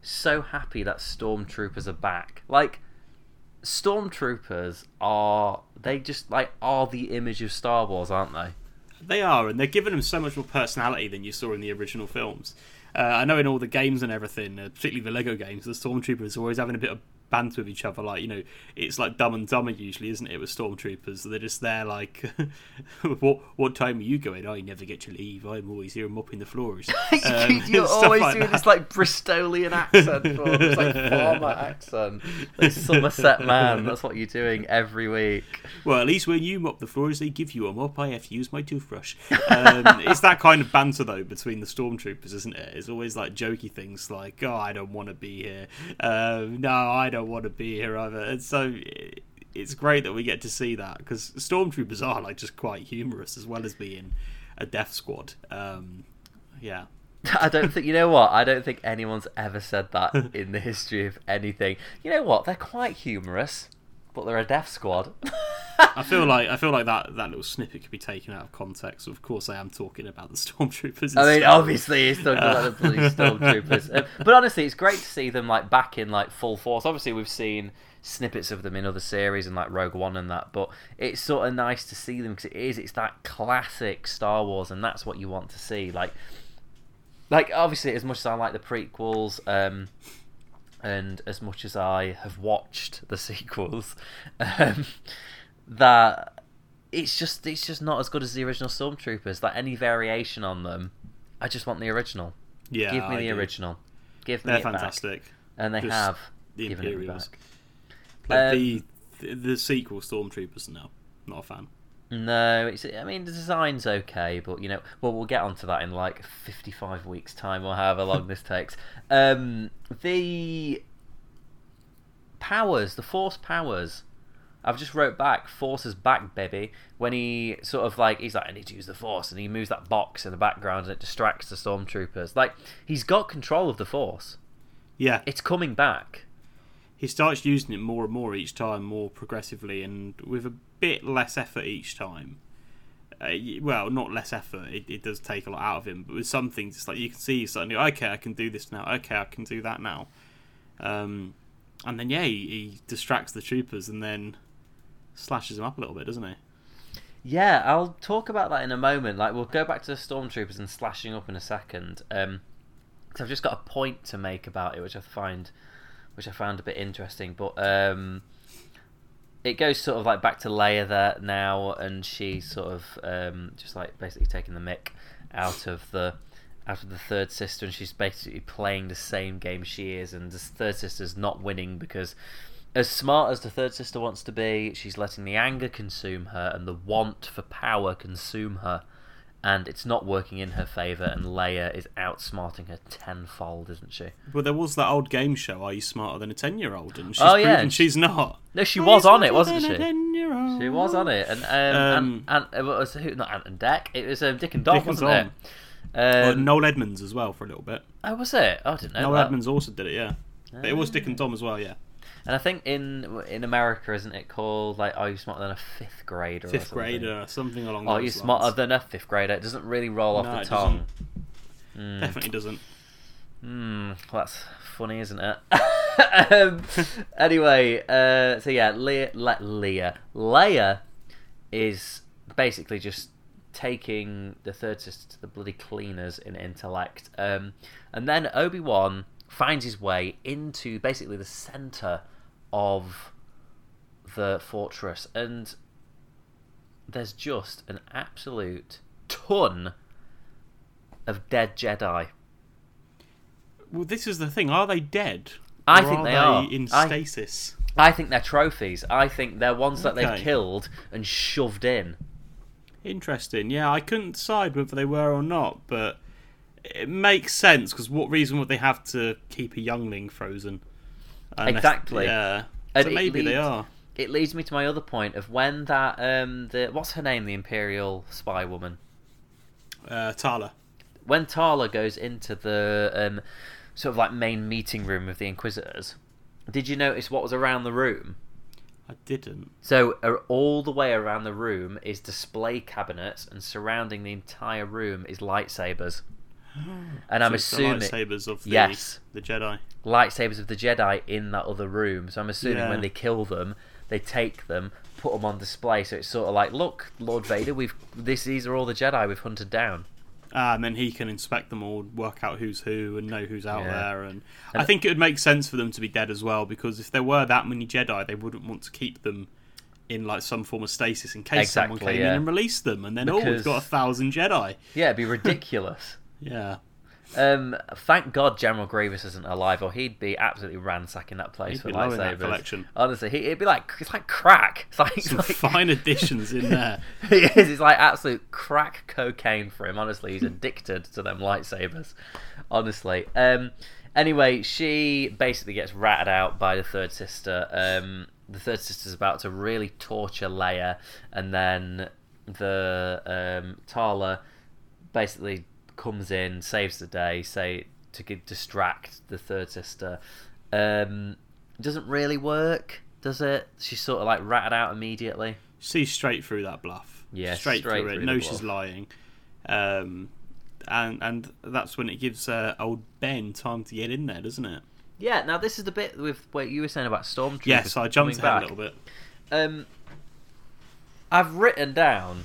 so happy that stormtroopers are back. Like stormtroopers are they just like are the image of Star Wars, aren't they? They are, and they're giving them so much more personality than you saw in the original films. Uh, I know in all the games and everything, uh, particularly the Lego games, the stormtroopers are always having a bit of banter with each other. Like you know, it's like Dumb and Dumber usually, isn't it? With stormtroopers, they're just there like, what what time are you going? I never get to leave. I'm always here mopping the floors. Um, You're always like doing that. this like Bristolian accent, for this like farmer accent, like Somerset man. That's what you're doing every week. Well, at least when you mop the floors, they give you a mop. I have to use my toothbrush. Um, it's that kind of banter, though, between the stormtroopers, isn't it? It's always like jokey things like, oh, I don't want to be here. Um, no, I don't want to be here either. And so it's great that we get to see that because stormtroopers are like just quite humorous as well as being a death squad. Um, yeah. I don't think you know what. I don't think anyone's ever said that in the history of anything. You know what? They're quite humorous, but they're a death squad. I feel like I feel like that, that little snippet could be taken out of context. Of course, I am talking about the stormtroopers. I mean, obviously, he's talking about the bloody stormtroopers. Um, but honestly, it's great to see them like back in like full force. Obviously, we've seen snippets of them in other series and like Rogue One and that, but it's sort of nice to see them because it is. It's that classic Star Wars, and that's what you want to see. Like, like obviously, as much as I like the prequels, um, and as much as I have watched the sequels, um, that it's just it's just not as good as the original Stormtroopers. Like any variation on them, I just want the original. yeah, Give me I the do. original. Give me They're it back. fantastic. And they Just have The given it back. Like Um, the, the the sequel Stormtroopers. No, not a fan. No, it's. I mean, the design's okay, but you know, well, we'll get onto that in like fifty-five weeks' time, or however long this takes. Um, the powers, the Force powers. I've just wrote back, Force is back, baby. When he sort of like, he's like, I need to use the Force, and he moves that box in the background, and it distracts the stormtroopers. Like, he's got control of the Force. Yeah, It's coming back. He starts using it more and more each time, more progressively, and with a bit less effort each time. Uh, well, not less effort. It, it does take a lot out of him, but with some things, it's like you can see suddenly, okay, I can do this now. Okay, I can do that now. Um, and then yeah, he, he distracts the troopers and then slashes them up a little bit, doesn't he? Yeah, I'll talk about that in a moment. Like, we'll go back to the stormtroopers and slashing up in a second. Um, I've just got a point to make about it, which I find, which I found a bit interesting. But um, it goes sort of like back to Leia there now, and she's sort of um, just like basically taking the mick out of the out of the third sister, and she's basically playing the same game she is, and the third sister's not winning because. As smart as the third sister wants to be, she's letting the anger consume her and the want for power consume her and it's not working in her favour, and Leia is outsmarting her tenfold, isn't she? Well, there was that old game show, Are You Smarter Than a 10 Year Old? And she's Oh, yeah, proven and she's not. No, she Are was on it, wasn't she? 10-year-old? She was on it, and um, Um, and, and it was who? Not Ant and Dec. It was um, Dick and Dom, Dick wasn't Dom. it? Well, Um, Noel Edmonds as well for a little bit. Oh, was it? Oh, I didn't know Noel that. Edmonds also did it, yeah. But it was Dick and Dom as well, yeah. And I think in in America, isn't it called like Are you smarter than a fifth grader? or Fifth something? grader, something along those you're lines. smarter than a fifth grader. It doesn't really roll off No, the it tongue. Definitely doesn't. Hmm, well, that's funny, isn't it? um, anyway, uh, so yeah, Leah, Le- Leah, Leia is basically just taking the third sister to the bloody cleaners in intellect, um, and then Obi Wan finds his way into basically the center of the fortress, and there's just an absolute ton of dead Jedi. Well, this is the thing. Are they dead? I think are they are. in stasis. I think they're trophies. I think they're ones that they've killed and shoved in. Interesting. Yeah, I couldn't decide whether they were or not, but it makes sense because what reason would they have to keep a youngling frozen? Exactly. Yeah. And so maybe they are. It leads me to my other point of when that um the what's her name the Imperial spy woman Uh, Tala. when Tala goes into the um sort of like main meeting room of the Inquisitors. Did you notice what was around the room? I didn't. So uh, all the way around the room is display cabinets, and surrounding the entire room is lightsabers. And I'm So the assuming lightsabers of the, Yes. the Jedi. lightsabers of the Jedi in that other room. So I'm assuming Yeah. when they kill them, they take them, put them on display. So it's sort of like, look, Lord Vader, we've this. These are all the Jedi we've hunted down. Ah, and then he can inspect them all, work out who's who, and know who's out Yeah. there. And, And- I think it would make sense for them to be dead as well, because if there were that many Jedi, they wouldn't want to keep them in like some form of stasis in case someone came yeah. in and released them, and then oh, we've got a thousand Jedi. Yeah, it'd be ridiculous. Yeah, um, thank God General Grievous isn't alive, or he'd be absolutely ransacking that place He'd for be low that lightsabers. collection. Honestly, he, it'd be like it's like crack. It's like, it's some like fine additions in there. it is. It's like absolute crack cocaine for him. Honestly, he's addicted to them lightsabers. Honestly. Um. Anyway, she basically gets ratted out by the third sister. Um. The third sister's about to really torture Leia, and then the um Tala basically comes in, saves the day, say to get, distract the third sister. Um. Doesn't really work, does it? She's sort of like ratted out immediately. See straight through that bluff. Yeah, straight, straight through it. through the Knows she's lying. Um, and and that's when it gives uh, old Ben time to get in there, doesn't it? Yeah, now this is the bit with what you were saying about stormtroopers. Yes, I jumped ahead back. a little bit. Um, I've written down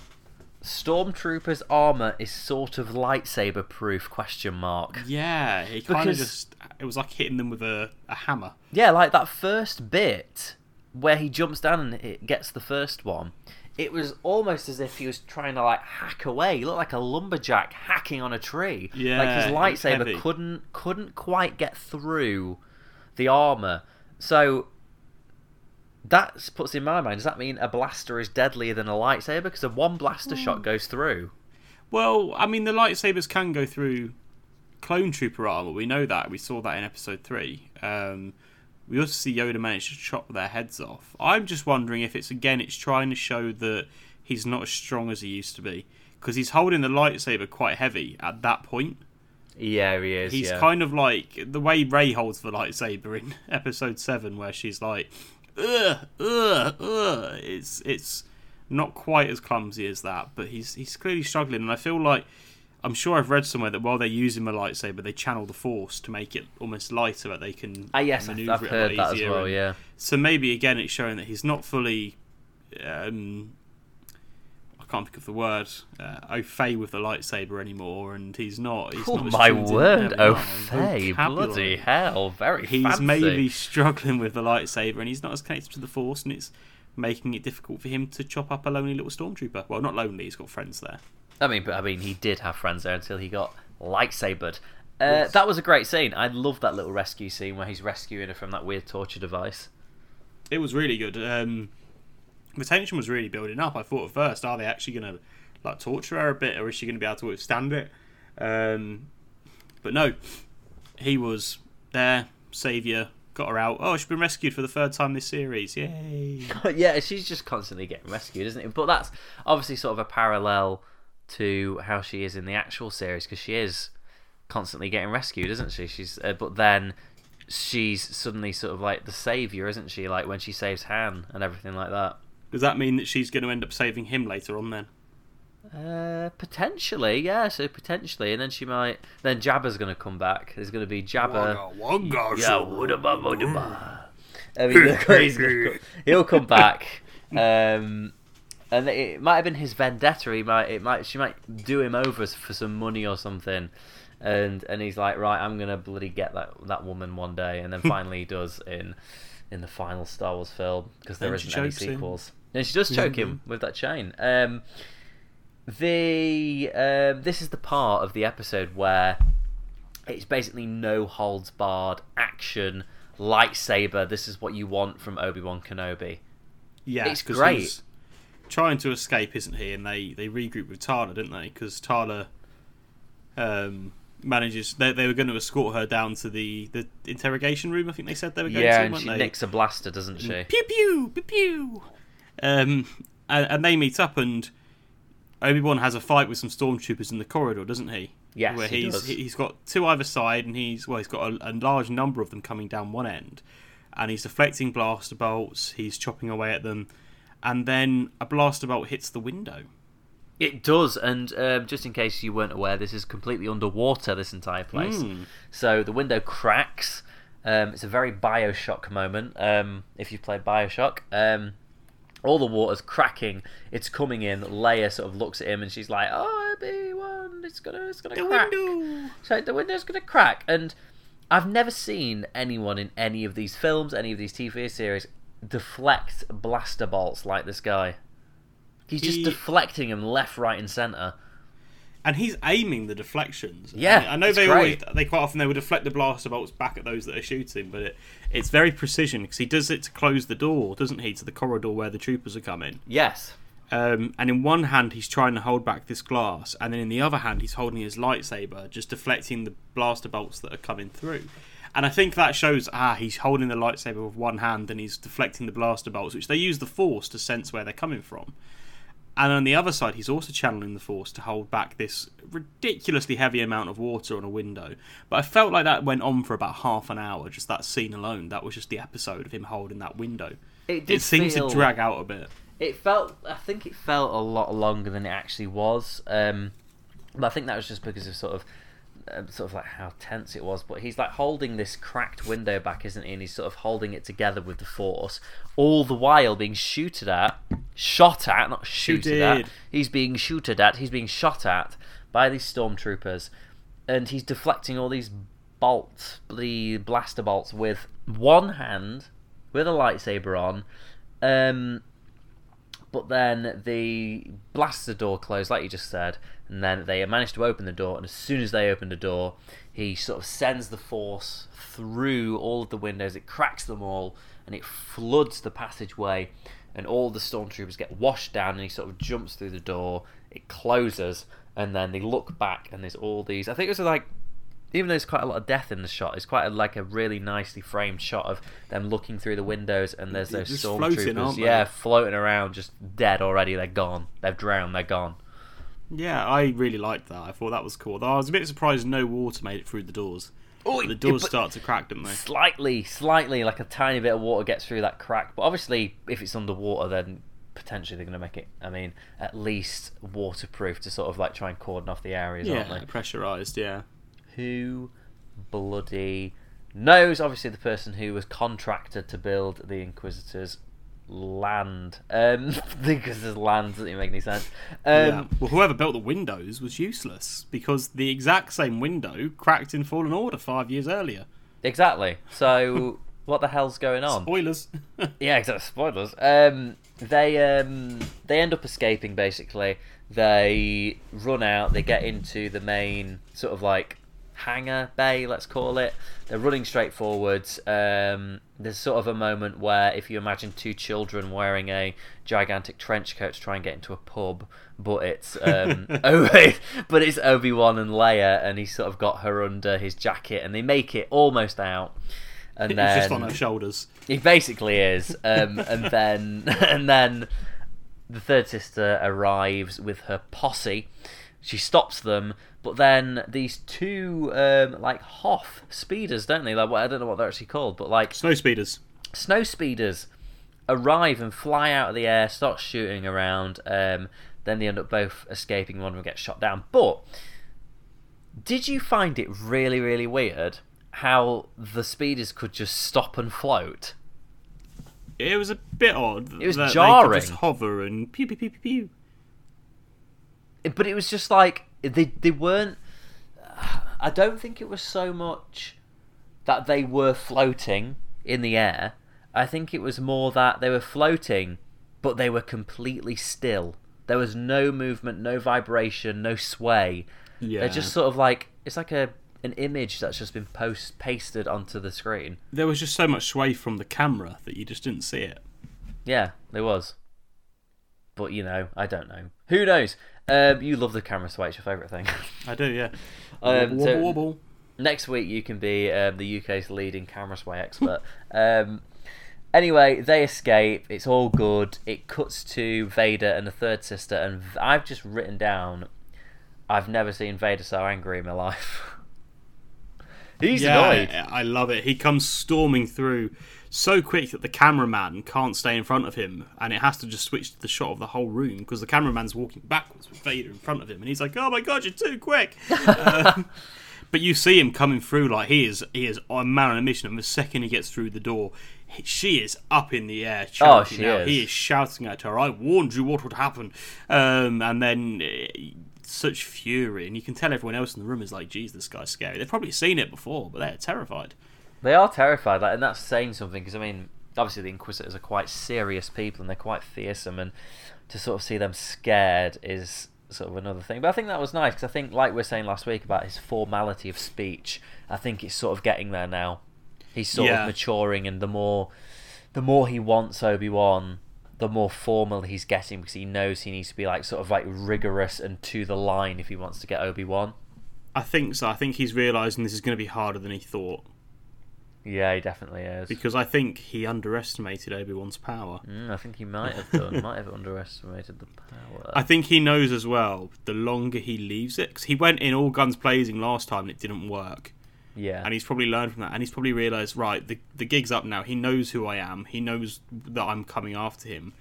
stormtroopers' armor is sort of lightsaber proof? Question mark. Yeah, it kind of just it was like hitting them with a, a hammer. Yeah, like that first bit where he jumps down and it gets the first one. It was almost as if he was trying to like hack away. He looked like a lumberjack hacking on a tree. Yeah, like his lightsaber couldn't couldn't quite get through the armor. So that puts in my mind. Does that mean a blaster is deadlier than a lightsaber? Because a one blaster Hmm. shot goes through. Well, I mean, the lightsabers can go through clone trooper armor. We know that. We saw that in episode three. Um, we also see Yoda manage to chop their heads off. I'm just wondering if it's again, it's trying to show that he's not as strong as he used to be because he's holding the lightsaber quite heavy at that point. Yeah, he is. He's yeah. kind of like the way Rey holds the lightsaber in episode seven, where she's like, "Ugh, ugh, ugh." It's it's not quite as clumsy as that, but he's he's clearly struggling, and I feel like I'm sure I've read somewhere that while they're using the lightsaber, they channel the force to make it almost lighter, that they can Ah, yes, I've, maneuver I've it a heard lot that as easier well. and- Yeah. So maybe again, it's showing that he's not fully. Um, can't think of the word. Uh, au fait with the lightsaber anymore, and he's not. He's Oh not my word! there we are, Faye, vocabulary. bloody hell! Very He's fancy. maybe struggling with the lightsaber, and he's not as connected to the Force, and it's making it difficult for him to chop up a lonely little stormtrooper. Well, not lonely; he's got friends there. I mean, but I mean, he did have friends there until he got lightsabered. Uh, Yes. That was a great scene. I love that little rescue scene where he's rescuing her from that weird torture device. It was really good. Um, the tension was really building up. I thought at first, are they actually going to like torture her a bit, or is she going to be able to withstand it? Um, but no, he was there, savior, got her out. Oh, she's been rescued for the third time this series. Yay! yeah, she's just constantly getting rescued, isn't it? But that's obviously sort of a parallel to how she is in the actual series because she is constantly getting rescued, isn't she? She's uh, but then she's suddenly sort of like the savior, isn't she? Like when she saves Han and everything like that. Does that mean that she's going to end up saving him later on then? Uh, potentially, yeah. So potentially, and then she might. Then Jabba's going to come back. There's going to be Jabba. Yeah, wudaba, wudaba. I mean, look, he's gonna come- he'll come back. Um, and it might have been his vendetta. He might, it might, she might do him over for some money or something. And and he's like, right, I'm gonna bloody get that that woman one day. And then finally he does in in the final Star Wars film because there Then she isn't any sequels. him. And she does choke him with that chain. Um, the um, this is the part of the episode where it's basically no holds barred action lightsaber. This is what you want from Obi Wan Kenobi. Yeah, It's great. he's trying to escape, isn't he? And they they regroup with Tala, didn't they? Because Tala um, manages. They, they were going to escort her down to the the interrogation room. I think they said they were going Yeah, to. and she they? nicks a blaster, doesn't she? Pew pew pew pew. Um, and, and they meet up, and Obi Wan has a fight with some stormtroopers in the corridor, doesn't he? Yes, where he he's does. he's got two either side, and he's well, he's got a, a large number of them coming down one end, and he's deflecting blaster bolts. He's chopping away at them, and then a blaster bolt hits the window. It does, and um, just in case you weren't aware, this is completely underwater. This entire place, Mm. so the window cracks. Um, it's a very Bioshock moment. Um, if you've played Bioshock, um, all the water's cracking. It's coming in. Leia sort of looks at him, and she's like, "Oh, Obi Wan, it's gonna, it's gonna The crack." window. So the window's gonna crack, and I've never seen anyone in any of these films, any of these TV series, deflect blaster bolts like this guy. He's just deflecting them left, right, and center. And he's aiming the deflections. Yeah, I know they great. always they quite often they would deflect the blaster bolts back at those that are shooting, but it, it's very precision because he does it to close the door, doesn't he, to the corridor where the troopers are coming. Yes. Um, and in one hand he's trying to hold back this glass, and then in the other hand he's holding his lightsaber, just deflecting the blaster bolts that are coming through. And I think that shows ah he's holding the lightsaber with one hand and he's deflecting the blaster bolts, which they use the force to sense where they're coming from. And on the other side, he's also channeling the force to hold back this ridiculously heavy amount of water on a window. But I felt like that went on for about half an hour, just that scene alone. That was just the episode of him holding that window. It did It seemed feel- to drag out a bit. It felt. I think it felt a lot longer than it actually was. Um, but I think that was just because of sort of, um, sort of like how tense it was. But he's like holding this cracked window back, isn't he? And he's sort of holding it together with the force, all the while being shooted at, shot at, not shooted at. He's being shooted at. He's being shot at by these stormtroopers, and he's deflecting all these bolts, the blaster bolts, with one hand, with a lightsaber on. Um, but then the blaster door closed, like you just said, and then they manage to open the door. And as soon as they open the door, he sort of sends the force through all of the windows. It cracks them all, and it floods the passageway. And all the stormtroopers get washed down, and he sort of jumps through the door. It closes, and then they look back, and there's all these. I think it was like even though there's quite a lot of death in the shot, it's quite a, like a really nicely framed shot of them looking through the windows, and there's those stormtroopers, yeah, floating around, just dead already. They're gone. They've drowned. They're gone. Yeah, I really liked that. I thought that was cool. Though I was a bit surprised no water made it through the doors. Oh, the doors start to crack, didn't they? Slightly, slightly, like a tiny bit of water gets through that crack. But obviously, if it's underwater, then potentially they're going to make it. I mean, at least waterproof to sort of like try and cordon off the areas, aren't Yeah, they? pressurized. Yeah. who bloody knows obviously the person who was contracted to build the Inquisitor's land. Um the Inquisitor's land doesn't even make any sense. Um yeah. Well, whoever built the windows was useless because the exact same window cracked in Fallen Order five years earlier. exactly. So what the hell's going on? Spoilers. Yeah, exactly. Spoilers. Um, they um, they end up escaping. Basically, they run out. They get into the main sort of like hangar bay, let's call it. They're running straight forwards. Um, there's sort of a moment where, if you imagine two children wearing a gigantic trench coat to try and get into a pub, but it's um, oh, but it's Obi Wan and Leia, and he's sort of got her under his jacket, and they make it almost out. And it's then just on her shoulders. he basically is, um, and then and then the third sister arrives with her posse. She stops them, But then these two um, like Hoth speeders, don't they? Like what I don't know what they're actually called, but like Snow speeders. snow speeders arrive and fly out of the air, start shooting around. Um, then they end up both escaping. One of them gets shot down. But did you find it really, really weird how the speeders could just stop and float? It was a bit odd. It was jarring. could just hover and pew pew pew pew pew. but it was just like they they weren't. I don't think it was so much that they were floating in the air. I think it was more that they were floating, but they were completely still. There was no movement, no vibration, no sway. Yeah. They're just sort of like it's like a an image that's just been post pasted onto the screen. There was just so much sway from the camera that you just didn't see it. Yeah, there was. But you know, I don't know. Who knows? Um, you love the camera sway. It's your favourite thing. I do, yeah. Um, wobble, so- wobble. next week you can be um, the UK's leading camera sway expert. um, anyway, they escape. It's all good. It cuts to Vader and the third sister, and I've just written down. I've never seen Vader so angry in my life. He's yeah, annoyed. I I love it. He comes storming through so quick that the cameraman can't stay in front of him, and it has to just switch to the shot of the whole room because the cameraman's walking backwards with Vader in front of him, and he's like, "Oh my god, you're too quick!" um, but you see him coming through like he is he is a man on a mission, and the second he gets through the door. She is up in the air shouting Oh, she out. is. He is shouting at her, "I warned you what would happen!" Um, and then uh, such fury, and you can tell everyone else in the room is like, "Geez, this guy's scary." They've probably seen it before, but they're terrified. They are terrified, like, and that's saying something because I mean, obviously the Inquisitors are quite serious people and they're quite fearsome, and to sort of see them scared is sort of another thing. But I think that was nice because I think, like we were saying last week about his formality of speech, I think it's sort of getting there now. He's sort Yeah. of maturing, and the more, the more he wants Obi Wan, the more formal he's getting because he knows he needs to be like sort of like rigorous and to the line if he wants to get Obi Wan. I think so. I think he's realising this is going to be harder than he thought Yeah, he definitely is. because I think he underestimated Obi Wan's power. Mm, I think he might have done. might have underestimated the power. I think he knows as well. The longer he leaves it, because he went in all guns blazing last time and it didn't work, yeah. and he's probably learned from that, and he's probably realised right, the the gig's up now. He knows who I am. He knows that I'm coming after him.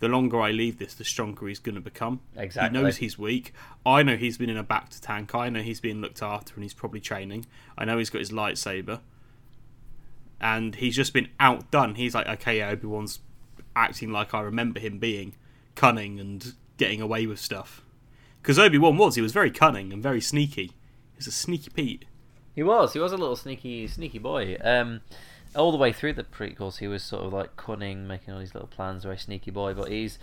The longer I leave this, the stronger he's going to become. Exactly. He knows he's weak. I know he's been in a bacta tank. I know he's being looked after and he's probably training. I know he's got his lightsaber. And he's just been outdone. He's like, okay, yeah, Obi Wan's acting like I remember him being cunning and getting away with stuff. Because Obi Wan was. He was very cunning and very sneaky. He was a sneaky Pete. He was. He was a little sneaky, sneaky boy. Um, all the way through the prequels, he was sort of like cunning, making all these little plans, very sneaky boy. But he's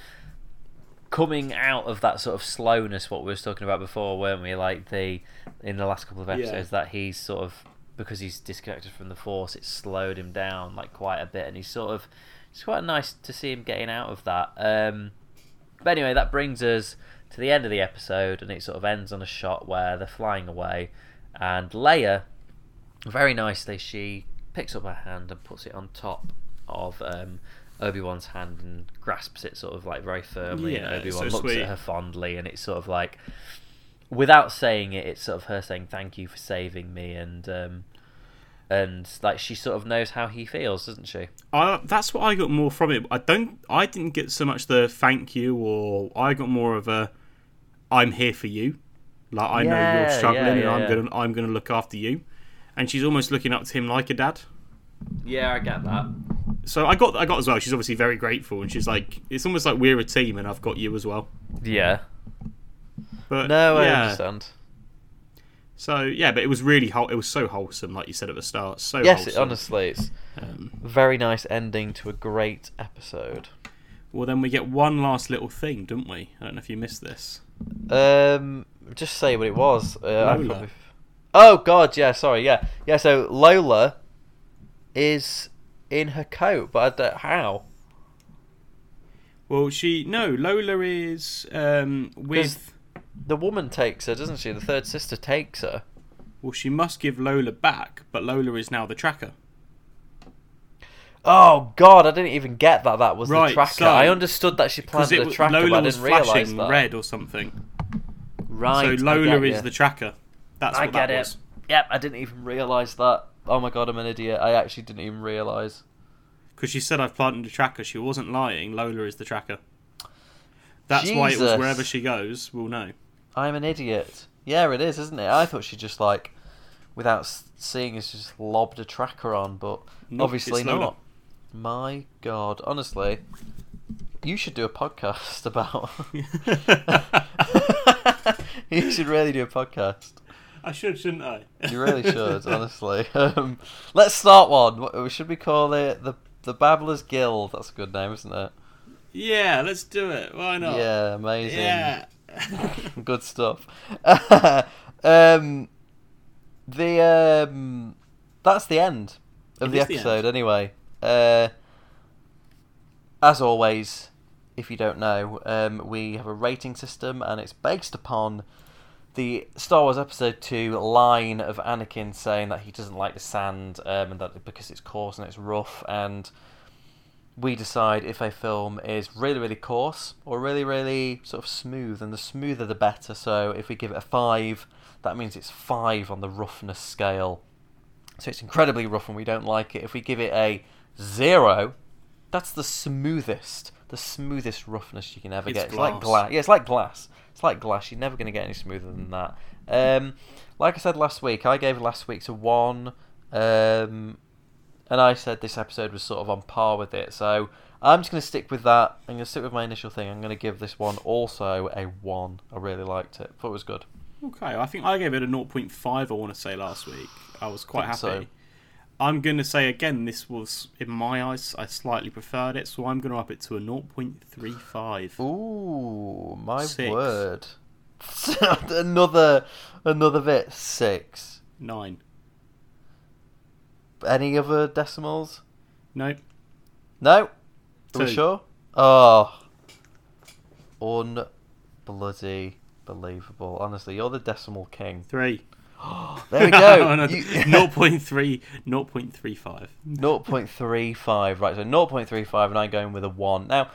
coming out of that sort of slowness. What we were talking about before, weren't we? Like the in the last couple of episodes, that he's sort of because he's disconnected from the force, it's slowed him down like quite a bit, and he's sort of it's quite nice to see him getting out of that. Um, but anyway, that brings us to the end of the episode, and it sort of ends on a shot where they're flying away, and Leia, very nicely, she picks up her hand and puts it on top of um, Obi Wan's hand and grasps it sort of like very firmly, Yeah, and Obi Wan so looks sweet. at her fondly, and it's sort of like, without saying it, it's sort of her saying thank you for saving me, and um, and like she sort of knows how he feels, doesn't she? I, that's what I got more from it. I don't. I didn't get so much the thank you, or I got more of a I'm here for you. Like I know you're struggling, yeah, and I'm yeah. gonna I'm gonna look after you. And she's almost looking up to him like a dad. Yeah, I get that. So I got I got as well. She's obviously very grateful, and she's like, it's almost like we're a team, and I've got you as well. Yeah. But No, I yeah. understand. So yeah, but it was really whole. It was so wholesome, like you said at the start. So Yes, it, honestly, it's Um, very nice ending to a great episode. well, then we get one last little thing, don't we? I don't know if you missed this. Um, just say what it was. Uh, Lola. probably- Oh God, yeah. Sorry, yeah, yeah. So Lola is in her coat, but I don't, how? Well, she no Lola is um, with. The woman takes her, doesn't she? The third sister takes her. Well, she must give Lola back, but Lola is now the tracker. Oh God, I didn't even get that. That was Right, the tracker. so- I understood that she planted a tracker, Lola but I was didn't realise flashing that. red or something. Right. so Lola is ya. the tracker. That's I what get that it. was. Yep, I didn't even realise that. Oh my god, I'm an idiot. I actually didn't even realise. Because she said I've planted a tracker. She wasn't lying. Lola is the tracker. That's why it was wherever she goes, we'll know. I'm an idiot. Yeah, it is, isn't it? I thought she just like, without seeing us, just lobbed a tracker on, but Nope, obviously Lola. not. My God, honestly, you should do a podcast about. you should really do a podcast. I should, shouldn't I? You really should, honestly. Um, let's start one. What, should we call it the the Babblers Guild? That's a good name, isn't it? Yeah, let's do it. Why not? Yeah, amazing. Yeah. Good stuff. um, the um, that's the end of It the is the episode. anyway, uh, as always, if you don't know, um, we have a rating system, and it's based upon the Star Wars Episode Two line of Anakin saying that he doesn't like the sand, um, and that because it's coarse and it's rough, and we decide if a film is really, really coarse or really, really sort of smooth, and the smoother the better. So if we give it a five, that means it's five on the roughness scale. So it's incredibly rough and we don't like it. If we give it a zero, that's the smoothest, the smoothest roughness you can ever It's get. It's like glass. glass. Yeah, it's like glass. It's like glass. You're never going to get any smoother than that. Um, like I said last week, I gave last week's a one. Um, and I said this episode was sort of on par with it. So I'm just going to stick with that. I'm going to stick with my initial thing. I'm going to give this one also a one. I really liked it. Thought it was good. Okay, I think I gave it a 0.5, I want to say, last week. I was quite Think happy. so. I'm going to say again, this was, in my eyes, I slightly preferred it, so I'm going to up it to a 0.35. Ooh, my Six. word! another, another bit. Six. Nine. Any other decimals? Nope. No. Are we sure? Oh, unbloody believable. Honestly, you're the decimal king. Three. There we go. No, no, You- 0.3, 0.35. 0.35. Right, so 0.35, and I'm going with a 1. Now,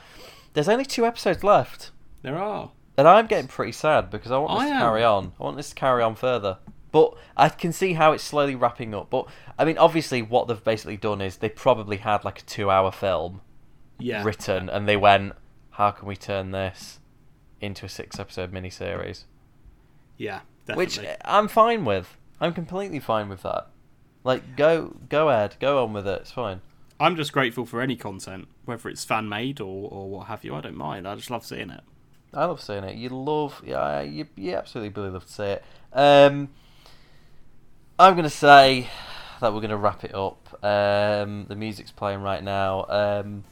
there's only two episodes left, There are. and I'm getting pretty sad because I want this I to am. carry on. I want this to carry on further. But I can see how it's slowly wrapping up. But, I mean, obviously, what they've basically done is they probably had like a two hour film Yeah. written, and they went, how can we turn this into a six episode miniseries? Yeah, Which. I'm fine with. I'm completely fine with that. Like, go go ahead, go on with it. It's fine. I'm just grateful for any content, whether it's fan made or, or what have you. I don't mind. I just love seeing it. I love seeing it. You love, yeah, you, you absolutely really love to see it. Um, I'm gonna say that we're gonna wrap it up. Um, the music's playing right now. Um,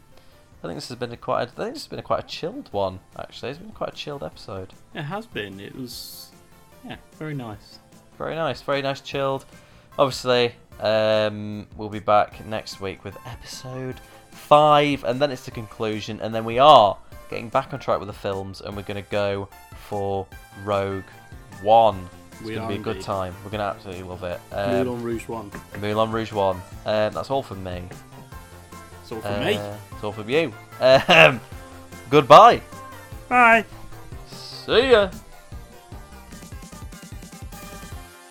I think this has been a quite. I think this has been a quite a chilled one. Actually, it's been quite a chilled episode. It has been. It was, yeah, very nice. Very nice, very nice, chilled. Obviously, um, we'll be back next week with episode five, and then it's the conclusion, and then we are getting back on track with the films, and we're going to go for Rogue One. It's We going to be a good indeed. time. We're going to absolutely love it. Moulin Um, Rouge one. Moulin Rouge One. Um, that's all from me. It's all from me. Uh, It's all from you. Um, goodbye. Bye. See ya.